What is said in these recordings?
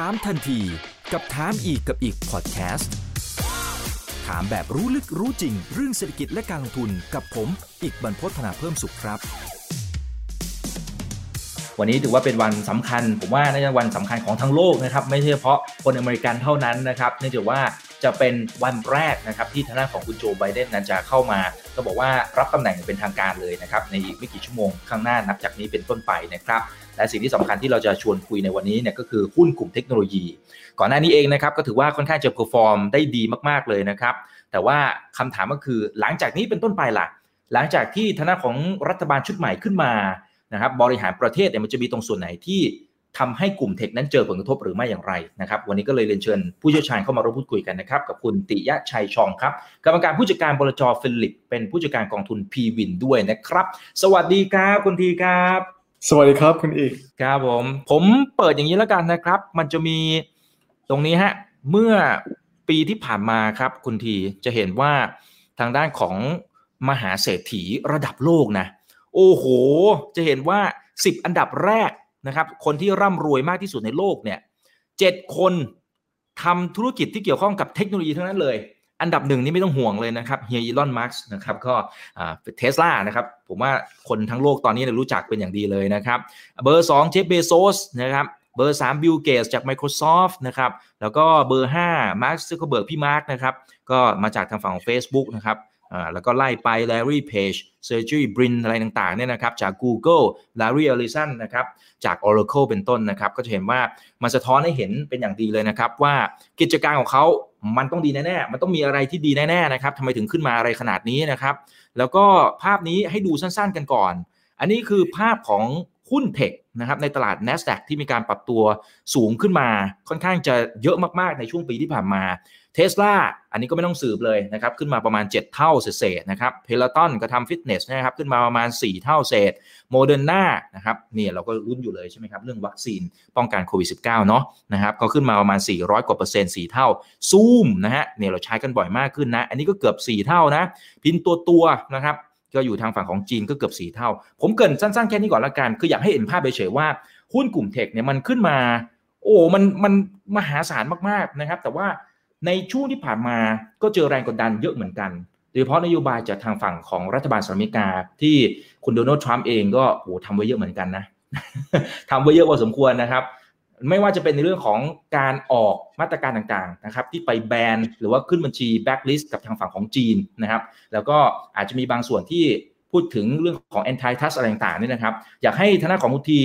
ถามทันทีกับถามอีกกับอีกพอดแคสต์ถามแบบรู้ลึกรู้จริง เรื่องเศรษฐกิจและการลงทุนกับผม อีกบรรพฒนาเพิ่มสุขครับ วันนี้ถือว่าเป็นวันสำคัญ ผมว่าน่าจะวันสำคัญของทั้งโลกนะครับ ไม่ใช่เฉพาะคนอเมริกันเท่านั้นนะครับเนื่องจากว่า จะเป็นวันแรกนะครับที่ทางด้านของคุณโจไบเดนนั้นจะเข้ามาก็บอกว่ารับตำแหน่งเป็นทางการเลยนะครับในอีกไม่กี่ชั่วโมงข้างหน้านับจากนี้เป็นต้นไปนะครับและสิ่งที่สำคัญที่เราจะชวนคุยในวันนี้เนี่ยก็คือหุ้นกลุ่มเทคโนโลยี ก่อนหน้านี้เองนะครับก็ถือว่าค่อนข้างจะ perform ได้ดีมากๆเลยนะครับแต่ว่าคำถามก็คือหลังจากนี้เป็นต้นไปล่ะ หลังจากที่ทางด้านของรัฐบาลชุดใหม่ขึ้นมานะครับบริหารประเทศเนี่ยมันจะมีตรงส่วนไหนที่ ทำให้กลุ่ม tech นั้นเจอผลกระทบหรือไม่อย่างไรนะครับ วันนี้ก็เลยเรียนเชิญผู้เชี่ยวชาญเข้ามาร่วมพูดคุยกันนะครับ กับคุณติยะชัยชองครับกรรมการผู้จัดการบลจฟิลิป เป็นผู้จัดการกองทุนพีวินด้วยนะครับ สวัสดีครับคุณทีครับ สวัสดีครับคุณอีกครับผม ผมเปิดอย่างนี้แล้วกันนะครับ มันจะมีตรงนี้ฮะเมื่อปีที่ผ่านมาครับ คุณทีจะเห็นว่าทางด้านของมหาเศรษฐีระดับโลกนะ โอ้โห จะเห็นว่า 10 อันดับแรก นะครับคนที่ร่ำรวยมากที่สุดในโลกเนี่ยเจ็ดคนทำธุรกิจที่เกี่ยวข้องกับเทคโนโลยีทั้งนั้นเลย อันดับหนึ่งนี่ไม่ต้องห่วงเลยนะครับเฮียอีลอนมาร์กนะครับก็เทสลานะครับผมว่าคนทั้งโลกตอนนี้รู้จักเป็นอย่างดีเลยนะครับเบอร์2 Jeff Bezos นะครับเบอร์3 Bill Gates จาก Microsoft นะครับแล้วก็เบอร์5 Mark Zuckerberg พี่มาร์กนะครับก็มาจากทางฝั่งของ Facebook นะครับ แล้วก็ไล่ไป Larry Page Sergey Brin อะไรต่างๆเนี่ยนะครับจาก Google Larry Ellison นะครับจาก Oracle เป็นต้นนะครับ ก็จะเห็นว่ามันสะท้อนให้เห็นเป็นอย่างดีเลยนะครับ ว่ากิจการของเขามันต้องดีแน่ๆ มันต้องมีอะไรที่ดีแน่ๆนะครับทำไมถึงขึ้นมาอะไรขนาดนี้นะครับ แล้วก็ภาพนี้ให้ดูสั้นๆกันก่อน อันนี้คือภาพของ หุ้น tech นะครับในตลาด NASDAQ ที่มีการปรับตัวสูงขึ้นมา ค่อนข้างจะเยอะมากๆในช่วงปีที่ผ่านมาเทสลาอันนี้ก็ไม่ต้องสืบเลยนะครับขึ้นมาประมาณ 7 เท่าเศษนะครับ Peloton ก็ทำฟิตเนสนะครับขึ้นมาประมาณ 4 เท่าเศษโมเดอร์นานะครับเนี่ยเราก็ลุ้นอยู่เลยใช่ไหมครับเรื่องวัคซีนป้องกันโควิด -19 เนาะนะครับก็ขึ้นมาประมาณ 400 กว่าเปอร์เซ็นต์4เท่าซูมนะฮะเนี่ยเราใช้กันบ่อยมากขึ้นนะ อันนี้ก็เกือบ 4 เท่านะ พินตัวตัวนะครับ ก็อยู่ทางฝั่งของจีนก็เกือบ4เท่า ผมเกินสั้นๆแค่นี้ก่อนละกัน คืออยากให้เห็นภาพเฉยๆว่าหุ้นกลุ่มเทคเนี่ยมันขึ้นมา โอ้มันมันมหาศาลมากๆนะครับ แต่ว่าในช่วงที่ผ่านมาก็เจอแรงกดดันเยอะเหมือนกันโดยเฉพาะนโยบายจากทางฝั่งของรัฐบาลสหรัฐอเมริกา ที่คุณโดนัลด์ทรัมป์เองก็โอ้ทำไว้เยอะเหมือนกันนะทำไว้เยอะพอสมควรนะครับ ไม่ว่าจะเป็นในเรื่องของการออกมาตรการต่างๆนะครับที่ไปแบนหรือว่าขึ้นบัญชีแบ็กลิสต์กับทางฝั่งของจีนนะครับ แล้วก็อาจจะมีบางส่วนที่พูดถึงเรื่องของ antitrust อะไรต่างๆนี่นะครับ อยากให้ทางด้านของคุณที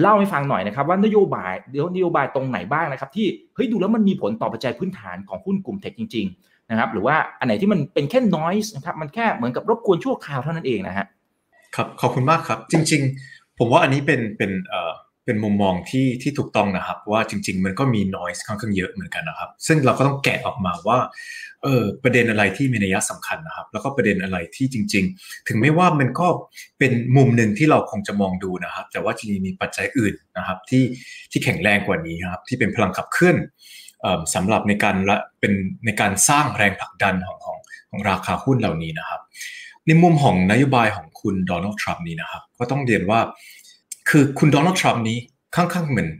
เล่าให้ฟังหน่อยนะครับ ว่านโยบายเดี๋ยวนโยบายตรงไหนบ้างนะครับ ที่เฮ้ยดูแล้วมันมีผลต่อปัจจัยพื้นฐานของหุ้นกลุ่ม tech จริง ๆ นะครับ หรือว่าอันไหนที่มันเป็นแค่ noise นะครับมันแค่เหมือนกับรบกวนชั่วคราวเท่านั้นเองนะฮะครับขอบคุณมากครับจริง ๆ ผมว่าอันนี้เป็นเป็นเอ่อ เป็นมุมมองที่ที่ถูกต้องนะครับ ว่าจริง ๆ มันก็มี noise ค่อนข้างเยอะเหมือนกันนะครับ ซึ่งเราก็ต้องแกะออกมาว่าเออประเด็นอะไรที่มีนัยสำคัญนะครับ แล้วก็ประเด็นอะไรที่จริง ๆ ถึงไม่ว่ามันก็เป็นมุมหนึ่งที่เราคงจะมองดูนะครับ แต่ว่าจริงๆมีปัจจัยอื่นนะครับ ที่ที่แข็งแรงกว่านี้ครับ ที่เป็นพลังขับเคลื่อนสำหรับในการละเป็นในการสร้างแรงผลักดันของของของราคาหุ้นเหล่านี้นะครับ ในมุมของนโยบายของคุณโดนัลด์ทรัมป์นี้นะครับ ก็ต้องเรียนว่า คือคุณโดนัลด์ทรัมป์นี้ค่อนข้างเหมือน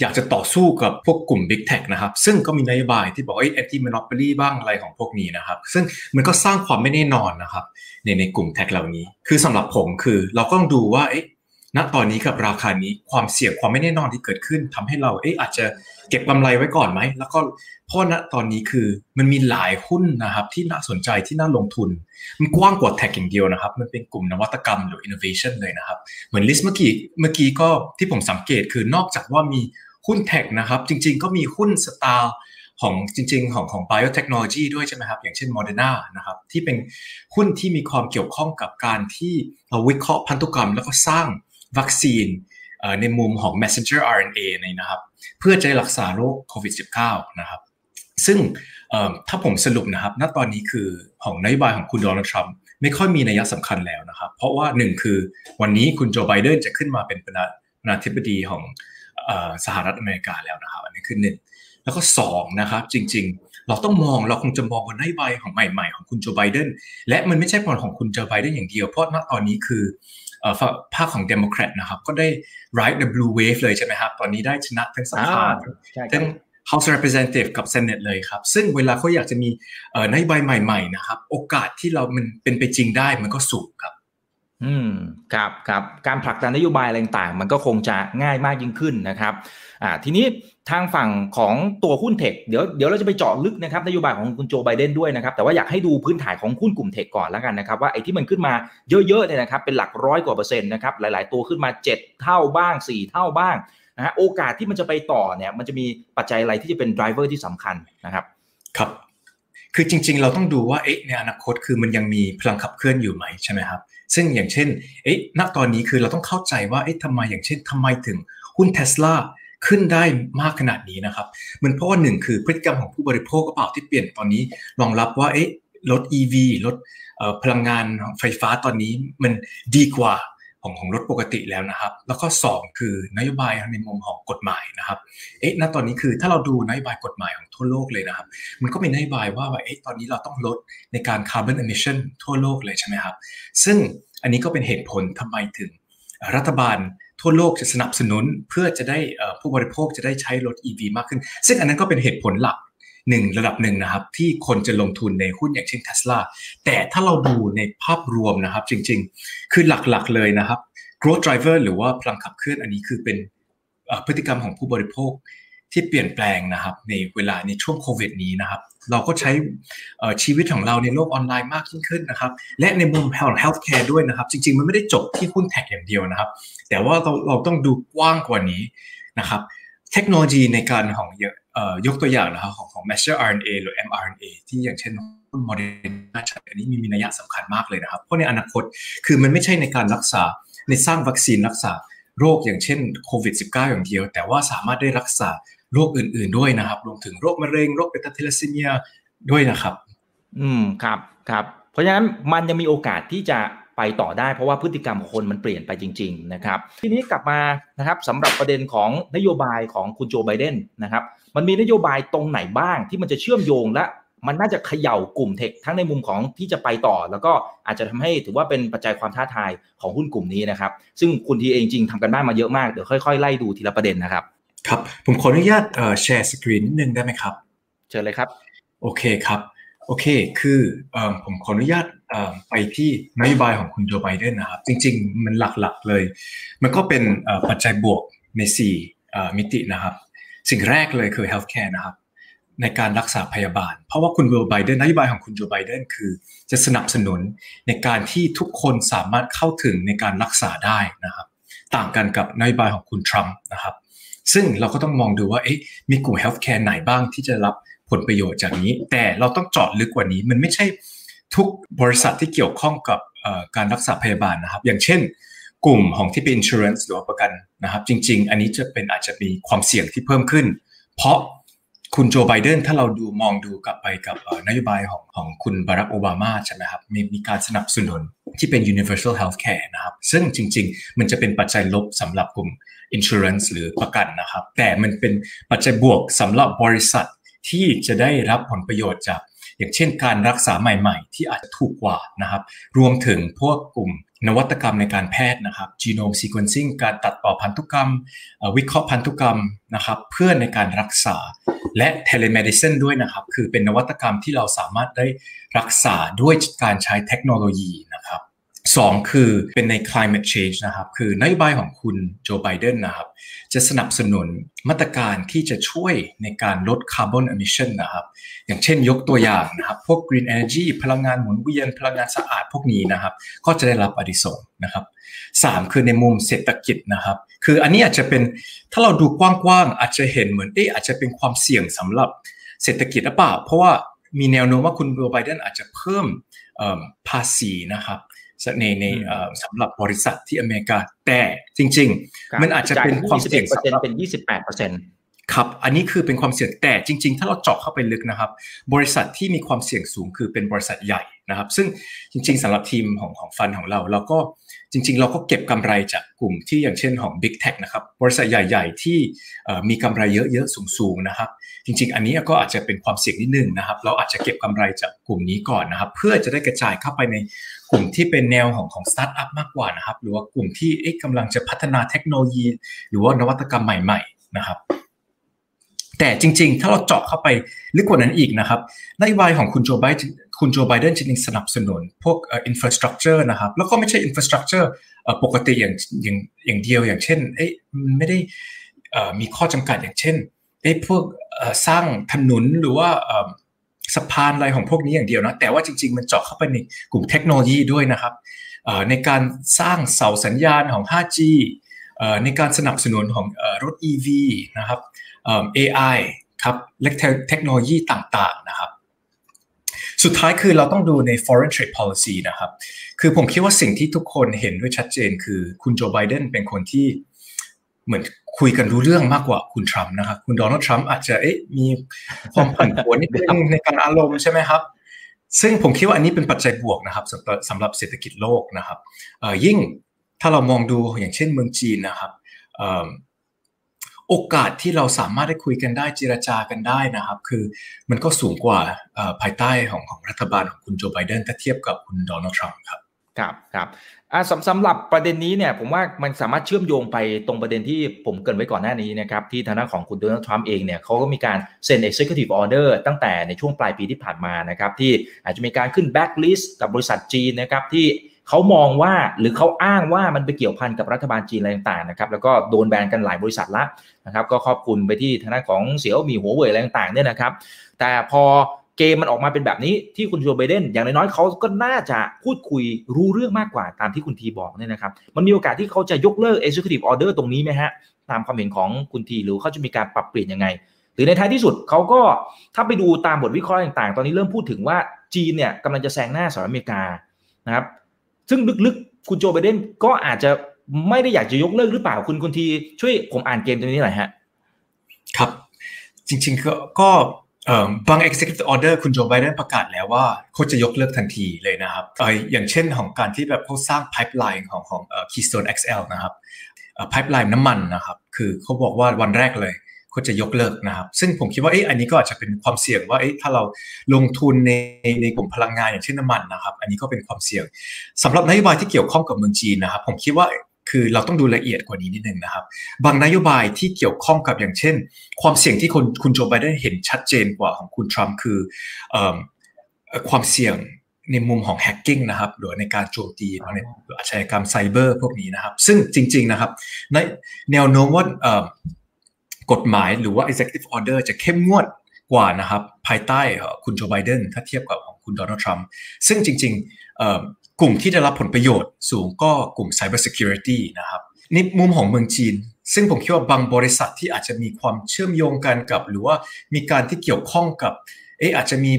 อยากจะต่อสู้กับพวกกลุ่ม Big Tech นะครับ ซึ่งก็มีนโยบายที่บอกไอ้ anti monopoly บ้างอะไรของพวกนี้นะครับ ซึ่งมันก็สร้างความไม่แน่นอนนะครับ ในในกลุ่มแท็กเหล่านี้ คือสำหรับผมคือเราก็ต้องดูว่าเอ๊ะ ณตอนนี้กับราคานี้ความเสี่ยงความไม่แน่นอนที่เกิดขึ้นทำให้เราเอ๊ะอาจจะเก็บกำไรไว้ก่อนไหมแล้วก็เพราะณตอนนี้คือมันมีหลายหุ้นนะครับที่น่าสนใจที่น่าลงทุน มันกว้างกว่า tech อย่างเดียวนะครับ มันเป็นกลุ่มนวัตกรรมหรือ innovation เลยนะครับ เหมือน list เมื่อกี้เมื่อกี้ก็ที่ผมสังเกตคือนอกจากว่ามีหุ้น tech นะครับ จริง ๆ ก็มีหุ้น star ของจริง ๆ ของของ biotechnology ด้วยใช่ไหมครับ อย่างเช่น Moderna นะครับที่เป็นหุ้นที่มีความเกี่ยวข้องกับการที่เราวิเคราะห์พันธุกรรม แล้วก็สร้าง วัคซีนในมุมของ messenger RNA นี่นะครับ เพื่อจะรักษาโรคโควิด -19 นะครับ ซึ่งถ้าผมสรุปนะครับ ณตอนนี้คือของนโยบายของคุณโดนัลด์ทรัมป์ไม่ค่อยมีนัยสำคัญแล้วนะครับ เพราะว่าหนึ่งคือวันนี้คุณโจไบเดนจะขึ้นมาเป็นประธานาธิบดีของสหรัฐอเมริกาแล้วนะครับ อันนี้คือหนึ่งแล้วก็สองนะครับจริง ๆ เราต้องมองเราคงจะมองกันนโยบายของใหม่ ๆ ของคุณโจไบเดนและมันไม่ใช่ผลของคุณโจไบเดนอย่างเดียว เพราะณตอนนี้คือ พรรคของเดโมแครตนะครับ ก็ได้ ride the blue wave เลยใช่ไหมครับ ตอนนี้ได้ชนะทั้งสภาทั้ง House Representative กับ Senate เลยครับ ซึ่งเวลาเขาอยากจะมีนโยบายใหม่ ๆ นะครับ โอกาสที่เรามันเป็นไปจริงได้มันก็สูงครับ อืมครับครับการผลักดันนโยบายอะไรต่างมันก็คงจะง่ายมากยิ่งขึ้นนะครับอ่าทีนี้ทางฝั่งของตัวหุ้น tech เดี๋ยวเดี๋ยวเราจะไปเจาะลึกนะครับนโยบายของคุณโจไบเดนด้วยนะครับแต่ว่าอยากให้ดูพื้นฐานของหุ้นกลุ่ม tech ก่อนแล้วกันนะครับว่าไอ้ที่มันขึ้นมาเยอะๆเนี่ยนะครับเป็นหลักร้อยกว่าเปอร์เซ็นต์นะครับหลาย ๆ ตัวขึ้นมา 7 เท่าบ้าง 4 เท่าบ้างนะฮะโอกาสที่มันจะไปต่อเนี่ยมันจะมีปัจจัยอะไรที่จะเป็น driver ที่สำคัญนะครับครับคือจริง ๆ เราต้องดูว่าเอ๊ะในอนาคตคือมันยังมีพลังขับเคลื่อนอยู่ไหมใช่ไหมครับ ซึ่งอย่างเช่นเอ๊ะณตอนนี้คือเราต้องเข้าใจว่าเอ๊ะทำไมอย่างเช่นทำไมถึงหุ้นเทสลาขึ้นได้มากขนาดนี้นะครับมันเพราะว่าหนึ่งคือพฤติกรรมของผู้บริโภคกระเป๋าที่เปลี่ยนตอนนี้รองรับว่าเอ๊ะรถ EV รถพลังงานไฟฟ้าตอนนี้มันดีกว่า ของของรถปกติแล้วนะครับ แล้วก็ 2 คือนโยบายในมุมของกฎหมายนะครับ เอ๊ะณตอนนี้คือถ้าเราดูนโยบายกฎหมายของทั่วโลกเลยนะครับ มันก็มีนโยบายว่าว่าเอ๊ะตอนนี้เราต้องลดในการ carbon emission ทั่วโลกเลยใช่ไหมครับ ซึ่งอันนี้ก็เป็นเหตุผลทำไมถึงรัฐบาลทั่วโลกจะสนับสนุนเพื่อจะได้ผู้บริโภคจะได้ใช้รถ EV มากขึ้น ซึ่งอันนั้นก็เป็นเหตุผลหลัก หนึ่งระดับหนึ่งนะครับ ที่คนจะลงทุนในหุ้นอย่างเช่น Tesla แต่ถ้าเราดูในภาพรวมนะครับ จริง ๆ คือหลักๆเลยนะครับ growth driver หรือว่าพลังขับเคลื่อนอันนี้คือเป็นพฤติกรรมของผู้บริโภคที่เปลี่ยนแปลงนะครับ ในเวลาในช่วงโควิดนี้นะครับ เราก็ใช้ชีวิตของเราในโลกออนไลน์มากยิ่งขึ้นนะครับ และในมุมของ healthcare ด้วยนะครับ จริง ๆ มันไม่ได้จบที่หุ้นแท็กอย่างเดียวนะครับ แต่ว่าเราเราต้องดูกว้างกว่านี้นะครับ เทคโนโลยีในการของเยอะ ยกตัวอย่างนะครับของของ messenger RNA หรือ mRNA ที่อย่างเช่นโมเดลนาอันนี้มีนัยสำคัญมากเลยนะครับ เพราะในอนาคตคือมันไม่ใช่ในการรักษาในสร้างวัคซีนรักษาโรคอย่างเช่นโควิด -19 อย่างเดียว แต่ว่าสามารถได้รักษาโรคอื่น ๆด้วยนะครับรวมถึงโรคมะเร็งโรค beta thalassemiaด้วยนะครับ อืมครับครับเพราะฉะนั้นมันยังมีโอกาสที่จะไปต่อได้เพราะว่าพฤติกรรมคนมันเปลี่ยนไปจริง ๆ นะครับ ทีนี้กลับมานะครับสำหรับประเด็นของนโยบายของคุณโจไบเดนนะครับ มันมีนโยบายตรงไหนบ้างที่มันจะเชื่อมโยงและมันน่าจะเขย่ากลุ่มเทคทั้งในมุมของที่จะไปต่อ แล้วก็อาจจะทำให้ถือว่าเป็นปัจจัยความท้าทายของหุ้นกลุ่มนี้นะครับ ซึ่งคุณทีเองจริงทำกันบ้านมาเยอะมาก เดี๋ยวค่อยๆ ไล่ดูทีละประเด็นนะครับ ครับ ผมขออนุญาตแชร์สกรีนนิดนึงได้ไหมครับ เชิญเลยครับ โอเคครับ โอเค คือผมขออนุญาตไปที่นโยบายของคุณโจไบเดนนะครับ จริง ๆ มันหลักๆเลย มันก็เป็นปัจจัยบวกใน 4 มิตินะครับ สิ่งแรกเลยคือ healthcare นะครับในการรักษาพยาบาล เพราะว่าคุณโจไบเดนนโยบายของคุณโจไบเดนคือ จะสนับสนุนในการที่ทุกคนสามารถเข้าถึงในการรักษาได้นะครับ ต่างกันกับนโยบายของคุณทรัมป์นะครับ ซึ่งเราก็ต้องมองดูว่าเอ๊ะมีกลุ่ม healthcare ไหนบ้างที่จะรับผลประโยชน์จากนี้ แต่เราต้องเจาะลึกกว่านี้มันไม่ใช่ทุกบริษัทที่เกี่ยวข้องกับการรักษาพยาบาลนะครับ อย่างเช่น กลุ่มของที่เป็น insurance หรือประกันนะครับ จริง ๆ อันนี้จะเป็นอาจจะมีความเสี่ยงที่เพิ่มขึ้น เพราะคุณโจไบเดนถ้าเราดูมองดูกลับไปกับนโยบายของของคุณบารัคโอบามาใช่ไหมครับมีมีการสนับสนุนที่เป็น universal health care นะครับ ซึ่งจริง ๆ มันจะเป็นปัจจัยลบสำหรับกลุ่ม insurance หรือประกันนะครับ แต่มันเป็นปัจจัยบวกสำหรับบริษัทที่จะได้รับผลประโยชน์จาก อย่างเช่นการรักษาใหม่ ๆ ที่อาจจะถูกกว่านะครับ รวมถึงพวกกลุ่ม นวัตกรรมในการแพทย์นะครับ genome sequencing การตัดต่อพันธุกรรม วิเคราะห์พันธุกรรมนะครับ เพื่อในการรักษาและ telemedicine ด้วยนะครับ คือเป็นนวัตกรรมที่เราสามารถได้รักษาด้วยการใช้เทคโนโลยีนะครับ สองคือเป็นใน climate change นะครับ คือนโยบายของคุณโจไบเดนนะครับ จะสนับสนุนมาตรการที่จะช่วยในการลดคาร์บอนเอมิชันนะครับ อย่างเช่นยกตัวอย่างนะครับ พวก green energy พลังงานหมุนเวียน พลังงานสะอาดพวกนี้นะครับ ก็จะได้รับอดิสงนะครับสามคือในมุมเศรษฐกิจนะครับ คืออันนี้อาจจะเป็นถ้าเราดูกว้างๆ อาจจะเห็นเหมือนเอ๊ะอาจจะเป็นความเสี่ยงสำหรับเศรษฐกิจหรือเปล่า เพราะว่ามีแนวโน้มว่าคุณโจไบเดนอาจจะเพิ่มภาษีนะครับ ในในสำหรับบริษัทที่อเมริกา แต่จริง ๆ มันอาจจะเป็นความเสี่ยงสำหรับเป็น28เปอร์เซ็นต์ครับ อันนี้คือเป็นความเสี่ยงแต่จริง ๆ ถ้าเราเจาะเข้าไปลึกนะครับ บริษัทที่มีความเสี่ยงสูงคือเป็นบริษัทใหญ่นะครับ ซึ่งจริง ๆสำหรับทีมของของฟันของเราเราก็จริง ๆ เราก็เก็บกำไรจากกลุ่มที่อย่างเช่นของ Big Tech นะครับ บริษัทใหญ่ ๆ ที่มีกำไรเยอะๆสูงๆนะครับ จริง ๆ อันนี้ก็อาจจะเป็นความเสี่ยงนิดนึงนะครับ เราอาจจะเก็บกำไรจากกลุ่มนี้ก่อนนะครับ เพื่อจะได้กระจายเข้าไปในกลุ่มที่เป็นแนวของของสตาร์ทอัพมากกว่านะครับ หรือว่ากลุ่มที่กำลังจะพัฒนาเทคโนโลยี หรือว่านวัตกรรมใหม่ ๆ นะครับแต่จริงๆ ถ้าเราเจาะเข้าไปลึกกว่านั้นอีกนะครับนโยบายของคุณโจไบคุณโจไบเดนจริงๆสนับสนุนพวก infrastructure นะครับ แล้วก็ไม่ใช่ infrastructureปกติอย่างอย่างอย่างเดียวอย่างเช่นเอ๊ะไม่ได้มีข้อจำกัดอย่างเช่น เอ๊ะพวกสร้างถนนหรือว่าสะพานอะไรของพวกนี้อย่างเดียวนะแต่ว่าจริง ๆ มันเจาะเข้าไปในกลุ่มเทคโนโลยีด้วยนะครับในการสร้างเสาสัญญาณของ 5G ในการสนับสนุนของรถ EV นะครับ AI ครับและเทคโนโลยีต่างๆนะครับ สุดท้ายคือเราต้องดูใน foreign trade policy นะครับ คือผมคิดว่าสิ่งที่ทุกคนเห็นด้วยชัดเจนคือคุณโจไบเดนเป็นคนที่เหมือน คุยกันรู้เรื่องมากกว่าคุณทรัมป์นะครับ คุณโดนัลด์ทรัมป์อาจจะเอ๊ะมีความผันผวนนิดนึงในการอารมณ์ใช่ไหมครับ ซึ่งผมคิดว่าอันนี้เป็นปัจจัยบวกนะครับสำหรับเศรษฐกิจโลกนะครับยิ่งถ้าเรามองดูอย่างเช่นเมืองจีนนะครับโอกาสที่เราสามารถได้คุยกันได้เจรจากันได้นะครับ คือมันก็สูงกว่าภายใต้ของของรัฐบาลของคุณโจไบเดนถ้าเทียบกับคุณโดนัลด์ทรัมป์ครับครับครับ สำสำหรับประเด็นนี้เนี่ยผมว่ามันสามารถเชื่อมโยงไปตรงประเด็นที่ผมเกินไว้ก่อนหน้านี้นะครับที่ทางด้านของคุณโดนัลด์ทรัมป์เองเนี่ยเขาก็มีการเซ็น executive order ตั้งแต่ในช่วงปลายปีที่ผ่านมานะครับที่อาจจะมีการขึ้น backlist กับบริษัทจีนนะครับที่เขามองว่าหรือเขาอ้างว่ามันไปเกี่ยวพันกับรัฐบาลจีนอะไรต่างๆนะครับแล้วก็โดนแบนกันหลายบริษัทละนะครับก็ขอบคุณไปที่ทางด้านของเสี่ยวมีหัวเว่ยอะไรต่างๆเนี่ยนะครับแต่พอ เกมมันออกมาเป็นแบบนี้ที่คุณโจไบเดนอย่างน้อยๆเขาก็น่าจะพูดคุยรู้เรื่องมากกว่าตามที่คุณทีบอกเนี่ยนะครับ มันมีโอกาสที่เขาจะยกเลิก executive order ตรงนี้ไหมฮะ ตามความเห็นของคุณทีหรือเขาจะมีการปรับเปลี่ยนยังไง หรือในท้ายที่สุดเขาก็ถ้าไปดูตามบทวิเคราะห์ต่างๆ ตอนนี้เริ่มพูดถึงว่าจีนเนี่ยกำลังจะแซงหน้าสหรัฐอเมริกานะครับ ซึ่งลึกๆคุณโจไบเดนก็อาจจะไม่ได้อยากจะยกเลิกหรือเปล่าคุณคุณทีช่วยผมอ่านเกมตรงนี้หน่อยฮะ ครับ จริงๆก็ก็ บาง executive order คุณโจไบเดนประกาศแล้วว่าเขาจะยกเลิกทันทีเลยนะครับอย่างเช่นของการที่แบบเขาสร้าง pipeline ของของ Keystone XL นะครับ pipeline น้ำมันนะครับ คือเขาบอกว่าวันแรกเลยเขาจะยกเลิกนะครับ ซึ่งผมคิดว่าเอ๊ะอันนี้ก็อาจจะเป็นความเสี่ยงว่าเอ๊ะถ้าเราลงทุนในในกลุ่มพลังงานอย่างเช่นน้ำมันนะครับ อันนี้ก็เป็นความเสี่ยงสำหรับนโยบายที่เกี่ยวข้องกับเมืองจีนนะครับ ผมคิดว่า คือเราต้องดูละเอียดกว่านี้นิดนึงนะครับ บางนโยบายที่เกี่ยวข้องกับอย่างเช่น ความเสี่ยงที่คุณคุณโจไบเดนเห็นชัดเจนกว่าของคุณทรัมป์คือความเสี่ยงในมุมของแฮกกิ้งนะครับหรือในการโจมตีในอาชญากรรมไซเบอร์พวกนี้นะครับ ซึ่งจริง ๆนะครับ ในแนวโน้มว่ากฎหมายหรือว่า executive order จะเข้มงวดกว่านะครับ ภายใต้คุณโจไบเดนถ้าเทียบกับของคุณโดนัลด์ทรัมป์ซึ่งจริงๆ กลุ่มที่ได้รับผลประโยชน์สูงก็กลุ่ม cyber security นะครับในมุมของเมืองจีน ซึ่งผมคิดว่าบางบริษัทที่อาจจะมีความเชื่อมโยงกันกับ หรือว่ามีการที่เกี่ยวข้องกับเอออาจจะมี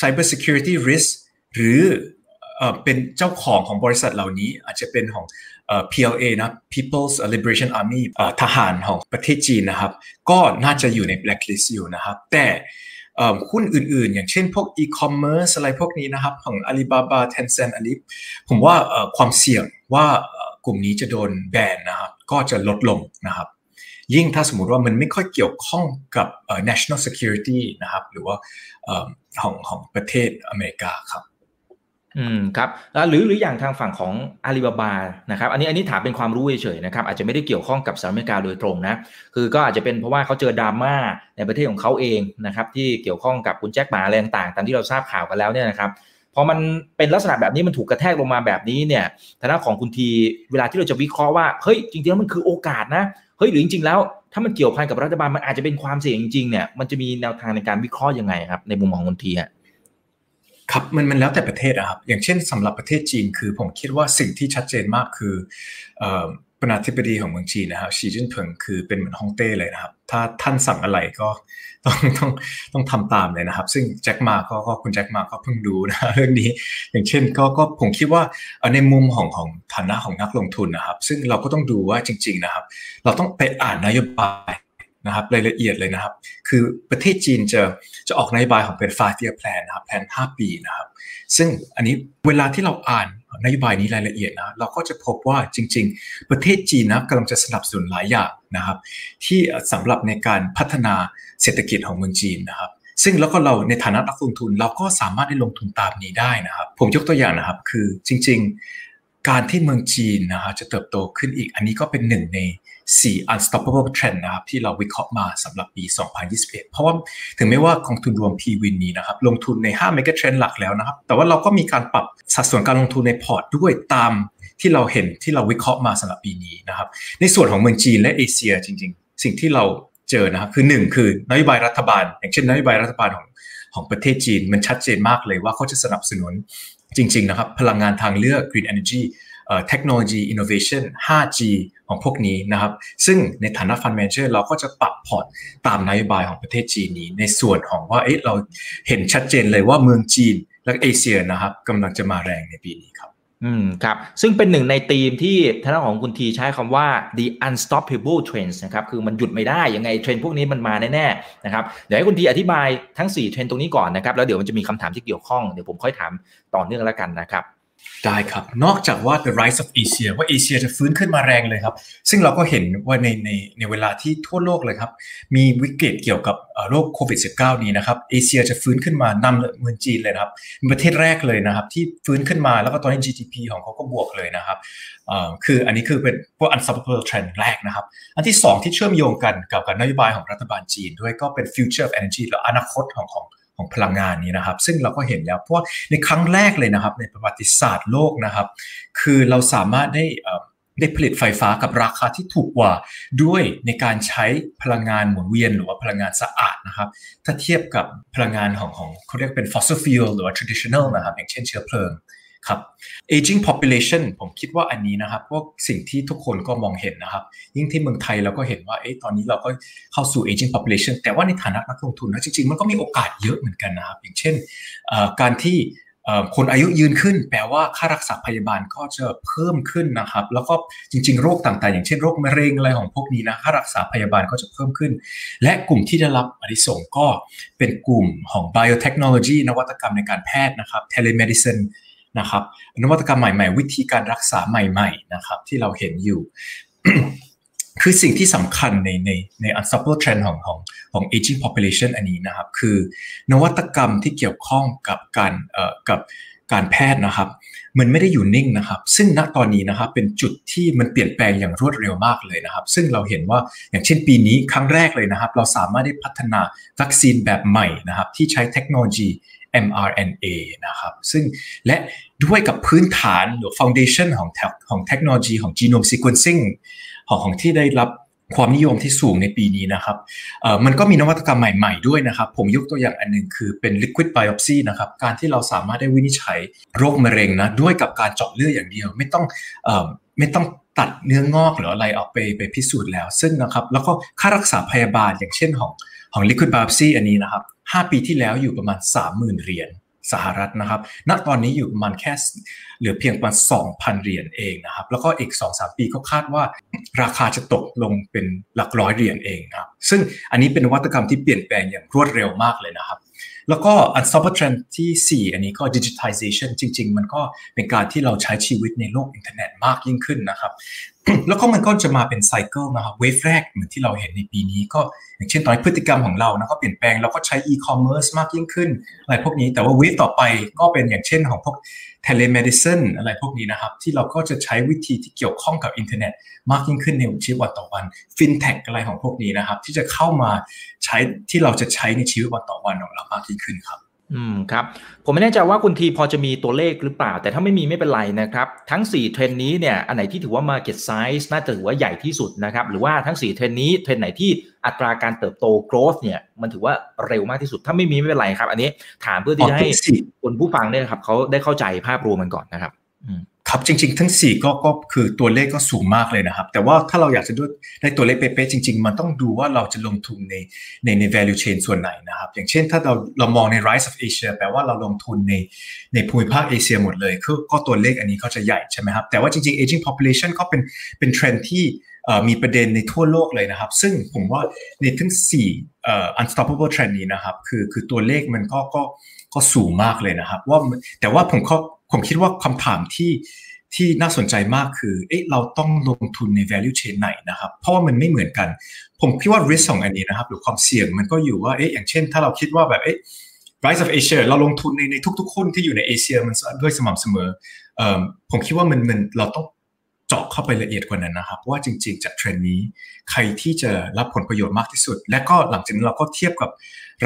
cyber security risk หรือเป็นเจ้าของของบริษัทเหล่านี้อาจจะเป็นของ PLA นะ People's Liberation Army ทหารของประเทศจีนนะครับ ก็น่าจะอยู่ใน blacklist อยู่นะครับ แต่ หุ้นอื่นๆ อย่างเช่นพวกอีคอมเมิร์ซอะไรพวกนี้นะครับ ของ Alibaba Tencent อันนี้ผมว่าความเสี่ยงว่ากลุ่มนี้จะโดนแบนนะครับก็จะลดลงนะครับ ยิ่งถ้าสมมติว่ามันไม่ค่อยเกี่ยวข้องกับ national security นะครับ หรือว่าของของประเทศอเมริกาครับ อืมครับหรือหรืออย่างทางฝั่งของอาลีบาบานะครับ อันนี้อันนี้ถามเป็นความรู้เฉยๆนะครับ อาจจะไม่ได้เกี่ยวข้องกับสหรัฐอเมริกาโดยตรงนะ คือก็อาจจะเป็นเพราะว่าเขาเจอดราม่าในประเทศของเขาเองนะครับ ที่เกี่ยวข้องกับคุณแจ็คหมาอะไรต่างๆตามที่เราทราบข่าวกันแล้วเนี่ยนะครับพอมันเป็นลักษณะแบบนี้มันถูกกระแทกลงมาแบบนี้เนี่ยฐานะของคุณทีเวลาที่เราจะวิเคราะห์ว่าเฮ้ยจริงๆแล้วมันคือโอกาสนะเฮ้ยหรือจริงๆแล้ว ถ้ามันเกี่ยวพันกับรัฐบาลมันอาจจะเป็นความเสี่ยงจริงๆเนี่ยมันจะมีแนวทางในการวิเคราะห์ยังไงครับในมุมของคุณทีฮะ ครับมันมันแล้วแต่ประเทศอะครับอย่างเช่นสำหรับประเทศจีนคือ ผมคิดว่าสิ่งที่ชัดเจนมากคือประธานาธิบดีของเมืองจีนนะครับ ชีจิ้นผิงคือเป็นเหมือนฮ่องเต้เลยนะครับ ถ้าท่านสั่งอะไรก็ต้องต้องต้องทำตามเลยนะครับ ซึ่งแจ็คมาก็ก็คุณแจ็คมาก็เพิ่งดูนะเรื่องนี้ อย่างเช่นก็ก็ผมคิดว่าในมุมของของฐานะของนักลงทุนนะครับ ซึ่งเราก็ต้องดูว่าจริง ๆนะครับ เราต้องไปอ่านนโยบาย นะครับรายละเอียดเลยนะครับ คือประเทศจีนจะจะออกนโยบายของเป็น five year plan นะครับแผน5 ปีนะครับ ซึ่งอันนี้เวลาที่เราอ่านนโยบายนี้รายละเอียดนะเราก็จะพบว่าจริง ๆ ประเทศจีนนะกำลังจะสนับสนุนหลายอย่างนะครับ ที่สำหรับในการพัฒนาเศรษฐกิจของเมืองจีนนะครับ ซึ่งแล้วก็เราในฐานะนักลงทุนเราก็สามารถได้ลงทุนตามนี้ได้นะครับ ผมยกตัวอย่างนะครับ คือจริง ๆ การที่เมืองจีนนะฮะจะเติบโตขึ้นอีก อันนี้ก็เป็นหนึ่งใน 4 unstoppable trend นะครับที่เราวิเคราะห์มาสำหรับปี 2021 เพราะว่าถึงแม้ว่ากองทุนรวม P-Win นี้นะครับลงทุนใน 5 mega trend หลักแล้วนะครับ แต่ว่าเราก็มีการปรับสัดส่วนการลงทุนในพอร์ตด้วยตามที่เราเห็นที่เราวิเคราะห์มาสำหรับปีนี้นะครับ ในส่วนของเมืองจีนและเอเชียจริง ๆ สิ่งที่เราเจอนะครับคือ 1 คือนโยบายรัฐบาล อย่างเช่นนโยบายรัฐบาลของของประเทศจีนมันชัดเจนมากเลยว่าเขาจะสนับสนุนจริง ๆ นะครับ พลังงานทางเลือก green energy เทคโนโลยี innovation 5G ของพวกนี้นะครับ ซึ่งในฐานะ fund manager เราก็จะปรับพอร์ตตามนโยบายของประเทศจีนนี้ ในส่วนของว่าเอ๊ะเราเห็นชัดเจนเลยว่าเมืองจีนและเอเชียนะครับกำลังจะมาแรงในปีนี้ครับอืมครับ ซึ่งเป็นหนึ่งในธีมที่ทางด้านของคุณทีใช้คำว่า the unstoppable trends นะครับคือมันหยุดไม่ได้ ยังไงเทรนด์พวกนี้มันมาแน่ๆนะครับเดี๋ยวให้คุณทีอธิบายทั้ง 4 เทรนด์ตรงนี้ก่อนนะครับ แล้วเดี๋ยวมันจะมีคำถามที่เกี่ยวข้อง เดี๋ยวผมค่อยถามต่อเนื่องแล้วกันนะครับ ได้ครับ นอกจากว่า the rise of Asia ว่าเอเชียจะฟื้นขึ้นมาแรงเลยครับ ซึ่งเราก็เห็นว่าในในในเวลาที่ทั่วโลกเลยครับ มีวิกฤตเกี่ยวกับโรคโควิด -19 นี้นะครับ เอเชียจะฟื้นขึ้นมานำเมืองจีนเลยครับเป็นประเทศแรกเลยนะครับ ที่ฟื้นขึ้นมาแล้วก็ตอนนี้ GDP ของเขาก็บวกเลยนะครับคืออันนี้คือเป็นพวก unstoppable trend แรกนะครับ อันที่ 2 ที่เชื่อมโยงกันกับการนโยบายของรัฐบาลจีน ด้วยก็เป็น future of energy หรืออนาคตของของ ของพลังงานนี้นะครับ ซึ่งเราก็เห็นแล้วเพราะในครั้งแรกเลยนะครับ ในประวัติศาสตร์โลกนะครับ คือเราสามารถได้ได้ผลิตไฟฟ้ากับราคาที่ถูกกว่าด้วยในการใช้พลังงานหมุนเวียนหรือว่าพลังงานสะอาดนะครับ ถ้าเทียบกับพลังงานของของเขาเรียกเป็น fossil fuel หรือว่า traditional นะครับ อย่างเช่นเชื้อเพลิง ครับ aging population ผมคิดว่าอันนี้นะครับเป็นสิ่งที่ทุกคนก็มองเห็นนะครับ ยิ่งที่เมืองไทยเราก็เห็นว่าเอ๊ะตอนนี้เราก็เข้าสู่ aging population แต่ว่าในฐานะนักลงทุนนะจริงๆ มันก็มีโอกาสเยอะเหมือนกันนะครับ อย่างเช่นการที่คนอายุยืนขึ้น แปลว่าค่ารักษาพยาบาลก็จะเพิ่มขึ้นนะครับ แล้วก็จริง ๆ โรคต่างๆ อย่างเช่นโรคมะเร็งอะไรของพวกนี้นะค่ารักษาพยาบาลก็จะเพิ่มขึ้น และกลุ่มที่ได้รับอนิสงก็เป็นกลุ่มของ biotechnology นวัตกรรมในการแพทย์นะครับ telemedicine นะครับนวัตกรรมใหม่ๆ วิธีการรักษาใหม่ๆนะครับที่เราเห็นอยู่ คือสิ่งที่สำคัญในในใน unstoppable trend ของของของ aging population อันนี้นะครับ คือนวัตกรรมที่เกี่ยวข้องกับการเอ่อกับการแพทย์นะครับ มันไม่ได้อยู่นิ่งนะครับ ซึ่งณตอนนี้นะครับเป็นจุดที่มันเปลี่ยนแปลงอย่างรวดเร็วมากเลยนะครับ ซึ่งเราเห็นว่าอย่างเช่นปีนี้ครั้งแรกเลยนะครับ เราสามารถได้พัฒนาวัคซีนแบบใหม่นะครับ ที่ใช้เทคโนโลยี mRNA นะครับซึ่งและด้วยกับพื้นฐานหรือ foundation ของของเทคโนโลยีของ genome sequencing ของของที่ได้รับความนิยมที่สูงในปีนี้นะครับมันก็มีนวัตกรรมใหม่ๆด้วยนะครับ ผมยกตัวอย่างอันหนึ่งคือเป็น liquid biopsy นะครับ การที่เราสามารถได้วินิจฉัยโรคมะเร็งนะด้วยกับการเจาะเลือดอย่างเดียว ไม่ต้องไม่ต้องตัดเนื้องอกหรืออะไรออกไปไปพิสูจน์แล้ว ซึ่งนะครับ แล้วก็ค่ารักษาพยาบาลอย่างเช่นของ ของ liquid biopsy อันนี้นะครับ 5 ปีที่แล้วอยู่ประมาณ 30,000 เหรียญสหรัฐนะครับ ณ ตอนนี้อยู่ประมาณแค่เหลือเพียงประมาณ 2,000 เหรียญเองนะครับ แล้วก็อีก 2-3 ปีก็คาดว่าราคาจะตกลงเป็นหลักร้อยเหรียญเองครับ ซึ่งอันนี้เป็นนวัตกรรมที่เปลี่ยนแปลงอย่างรวดเร็วมากเลยนะครับ แล้วก็ unstoppable trend ที่ 4 อันนี้ก็ digitization จริง ๆ มันก็เป็นการที่เราใช้ชีวิตในโลกอินเทอร์เน็ตมากยิ่งขึ้นนะครับแล้วก็มันก็จะมาเป็น cycle นะครับ wave แรกเหมือนที่เราเห็นในปีนี้ก็อย่างเช่นตอนพฤติกรรมของเรานะก็เปลี่ยนแปลงเราก็ใช้อีคอมเมิร์ซมากยิ่งขึ้นอะไรพวกนี้แต่ว่า wave ต่อไปก็เป็นอย่างเช่นของพวก telemedicine อะไรพวกนี้นะครับที่เราก็จะใช้วิธีที่เกี่ยวข้องกับอินเทอร์เน็ตมากยิ่งขึ้นในชีวิตวันต่อวันฟินเทคอะไรของพวกนี้นะครับที่จะเข้ามาใช้ที่เราจะใช้ในชีวิตวันต่อวันของเรามากยิ่งขึ้นครับ อืมครับ ผมไม่แน่ใจว่าคุณทีพอจะมีตัวเลขหรือเปล่า แต่ถ้าไม่มีไม่เป็นไรนะครับ ทั้ง 4 เทรนด์นี้เนี่ยอันไหนที่ถือว่า Market Size น่าจะถือว่าใหญ่ที่สุดนะครับ หรือว่าทั้ง 4 เทรนด์นี้เทรนด์ไหนที่อัตราการเติบโต growth เนี่ยมันถือว่าเร็วมากที่สุด ถ้าไม่มีไม่เป็นไรครับ อันนี้ถามเพื่อที่จะให้คนผู้ฟังเนี่ยครับเขาได้เข้าใจภาพรวมมันก่อนนะครับ ครับจริง ๆ ทั้ง 4 ก็ก็คือตัวเลขก็สูงมากเลยนะครับ แต่ว่าถ้าเราอยากจะได้ตัวเลขเป๊ะๆจริง ๆ มันต้องดูว่าเราจะลงทุนในในใน value chain ส่วนไหนนะครับ อย่างเช่นถ้าเราเรามองใน rise of Asia แปลว่าเราลงทุนในในภูมิภาคเอเชียหมดเลยก็ก็ตัวเลขอันนี้ก็จะใหญ่ใช่ไหมครับแต่ว่าจริง ๆ aging population ก็เป็นเป็นเทรนที่มีประเด็นในทั่วโลกเลยนะครับ ซึ่งผมว่าในทั้ง4 unstoppable trend นี้นะครับคือคือตัวเลขมันก็ก็ก็สูงมากเลยนะครับ ว่าแต่ว่าผมเขาผมคิดว่าคำถามที่ ที่น่าสนใจมากคือเอ๊ะเราต้องลงทุนใน value chain ไหนนะครับ เพราะว่ามันไม่เหมือนกัน ผมคิดว่า risk ของอันนี้นะครับ หรือความเสี่ยงมันก็อยู่ว่าเอ๊ะอย่างเช่น ถ้าเราคิดว่าแบบเอ๊ะ rise of Asia เราลงทุนในในทุกๆหุ้นที่อยู่ในเอเชียมันด้วยสม่ำเสมอเอ่อผมคิดว่ามันมันเราต้องเจาะเข้าไปละเอียดกว่านั้นนะครับ ว่าจริงๆจากเทรนด์นี้ ใครที่จะรับผลประโยชน์มากที่สุด และก็หลังจากนั้นเราก็เทียบกับ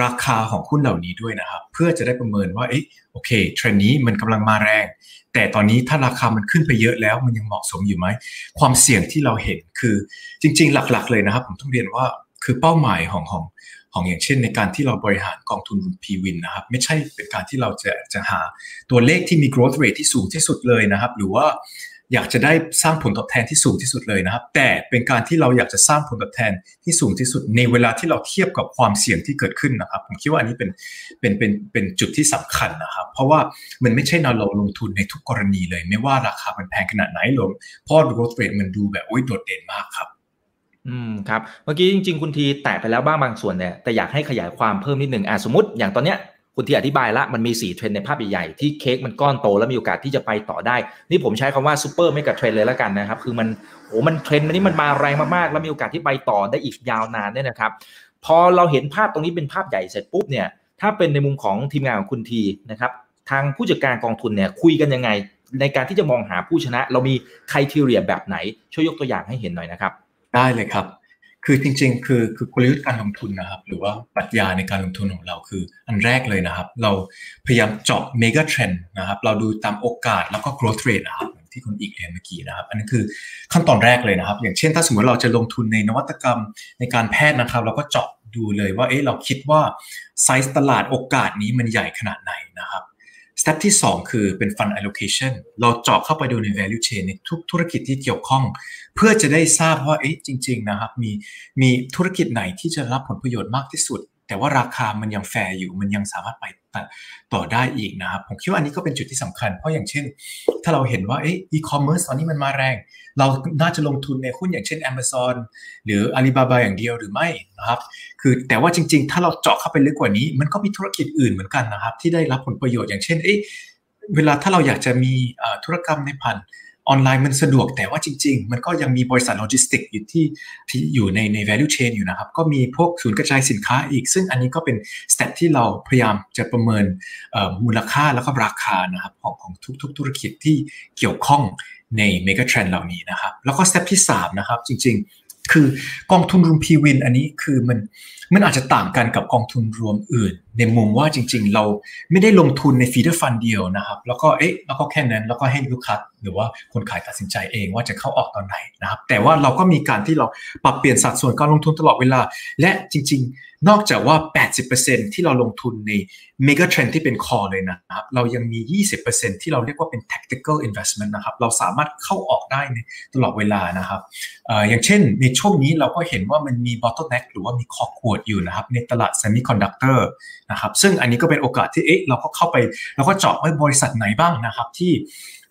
ราคาของหุ้นเหล่านี้ด้วยนะครับ เพื่อจะได้ประเมินว่าเอ๊ะโอเคเทรนด์นี้มันกำลังมาแรง แต่ตอนนี้ถ้าราคามันขึ้นไปเยอะแล้วมันยังเหมาะสมอยู่ไหม ความเสี่ยงที่เราเห็นคือจริง ๆ หลักๆ เลยนะครับ ผมต้องเรียนว่าคือเป้าหมายของของของอย่างเช่น ในการที่เราบริหารกองทุนพีวินนะครับ ไม่ใช่เป็นการที่เราจะจะหาตัวเลขที่มี growth rate ที่สูงที่สุดเลยนะครับ หรือว่า อยากจะได้สร้างผลตอบแทนที่สูงที่สุดเลยนะครับ แต่เป็นการที่เราอยากจะสร้างผลตอบแทนที่สูงที่สุดในเวลาที่เราเทียบกับความเสี่ยงที่เกิดขึ้นนะครับ ผมคิดว่าอันนี้เป็นเป็นเป็นเป็นจุดที่สำคัญนะครับ เพราะว่ามันไม่ใช่เราลงทุนในทุกกรณีเลย ไม่ว่าราคามันแพงขนาดไหนหรอเพราะ growth rate มันดูแบบโอ้ยโดดเด่นมากครับอืมครับเมื่อกี้จริง ๆ คุณทีแตะไปแล้วบ้างบางส่วนเนี่ยแต่อยากให้ขยายความเพิ่มนิดหนึ่งอะสมมติอย่างตอนเนี้ย คุณทีอธิบายละมันมี 4 เทรนด์ในภาพใหญ่ๆที่เค้กมันก้อนโตแล้วมีโอกาสที่จะไปต่อได้ นี่ผมใช้คำว่า super mega trend เลยแล้วกันนะครับ คือมันโอ้มันเทรนด์นี่มันมาแรงมากๆ แล้วมีโอกาสที่ไปต่อได้อีกยาวนานเนี่ยนะครับ พอเราเห็นภาพตรงนี้เป็นภาพใหญ่เสร็จปุ๊บเนี่ยถ้าเป็นในมุมของทีมงานของคุณทีนะครับทางผู้จัดการกองทุนเนี่ยคุยกันยังไง ในการที่จะมองหาผู้ชนะ เรามี criteria แบบไหน ช่วยยกตัวอย่างให้เห็นหน่อยนะครับ ได้เลยครับ คือจริง ๆ คือคือกลยุทธ์การลงทุนนะครับ หรือว่าปรัชญาในการลงทุนของเราคือ อันแรกเลยนะครับ เราพยายามเจาะเมกะเทรนด์นะครับ เราดูตามโอกาสแล้วก็ growth rate นะครับที่คุณอีกเรียนเมื่อกี้นะครับ อันนี้คือขั้นตอนแรกเลยนะครับ อย่างเช่นถ้าสมมติเราจะลงทุนในนวัตกรรมในการแพทย์นะครับ เราก็เจาะดูเลยว่าเอ๊ะเราคิดว่าไซส์ตลาดโอกาสนี้มันใหญ่ขนาดไหนนะครับ step ที่ 2 คือเป็น fund allocation เราเจาะเข้าไปดูใน value chain ในทุกธุรกิจที่เกี่ยวข้อง เพื่อจะได้ทราบว่าเอ๊ะจริง ๆ นะครับ มีมีธุรกิจไหนที่จะรับผลประโยชน์มากที่สุด แต่ว่าราคามันยังแฟร์อยู่มันยังสามารถไป ต่อได้อีกนะครับ ผมคิดว่าอันนี้ก็เป็นจุดที่สำคัญ เพราะอย่างเช่น ถ้าเราเห็นว่าเอ๊ะ e-commerce ตอนนี้มันมาแรง เราน่าจะลงทุนในหุ้นอย่างเช่น Amazon หรือ Alibaba อย่างเดียวหรือไม่นะครับ คือแต่ว่าจริง ๆ ถ้าเราเจาะเข้าไปลึกกว่านี้ มันก็มีธุรกิจอื่นเหมือนกันนะครับ ที่ได้รับผลประโยชน์อย่างเช่นเอ๊ะเวลาถ้าเราอยากจะมีธุรกรรมในพัน ออนไลน์มันสะดวกแต่ว่าจริง ๆ มันก็ยังมีบริษัทโลจิสติกอยู่ที่ที่อยู่ในใน value chain อยู่นะครับ ก็มีพวกศูนย์กระจายสินค้าอีก ซึ่งอันนี้ก็เป็น step ที่เราพยายามจะประเมินมูลค่าแล้วก็ราคานะครับของของทุกๆ ธุรกิจที่เกี่ยวข้องในเมกะเทรนด์เหล่านี้นะครับ แล้วก็ step ที่3นะครับจริง ๆ คือกองทุนรวมพีวินอันนี้คือมัน มันอาจจะต่างกันกับกองทุนรวมอื่น ในมุมว่าจริง ๆ เราไม่ได้ลงทุนใน feeder fund เดียวนะครับ แล้วก็เอ๊ะแล้วก็แค่นั้นแล้วก็ให้ลูกค้าหรือว่าคนขายตัดสินใจเองว่าจะเข้าออกตอนไหนนะครับ แต่ว่าเราก็มีการที่เราปรับเปลี่ยนสัดส่วนการลงทุนตลอดเวลา และจริง ๆ นอกจากว่า 80%ที่เราลงทุนในเมกะเทรนด์ที่เป็น core เลยนะครับ เรายังมี 20%ที่เราเรียกว่าเป็น tactical investment นะครับ เราสามารถเข้าออกได้ในตลอดเวลานะครับออย่างเช่นในช่วงนี้เราก็เห็นว่ามันมี bottleneck หรือว่ามีคอขวดอยู่นะครับในตลาด semiconductor นะครับซึ่งอันนี้ก็เป็นโอกาสที่เอ๊ะเราก็เข้าไปเราก็เจาะว่าบริษัทไหนบ้างนะครับที่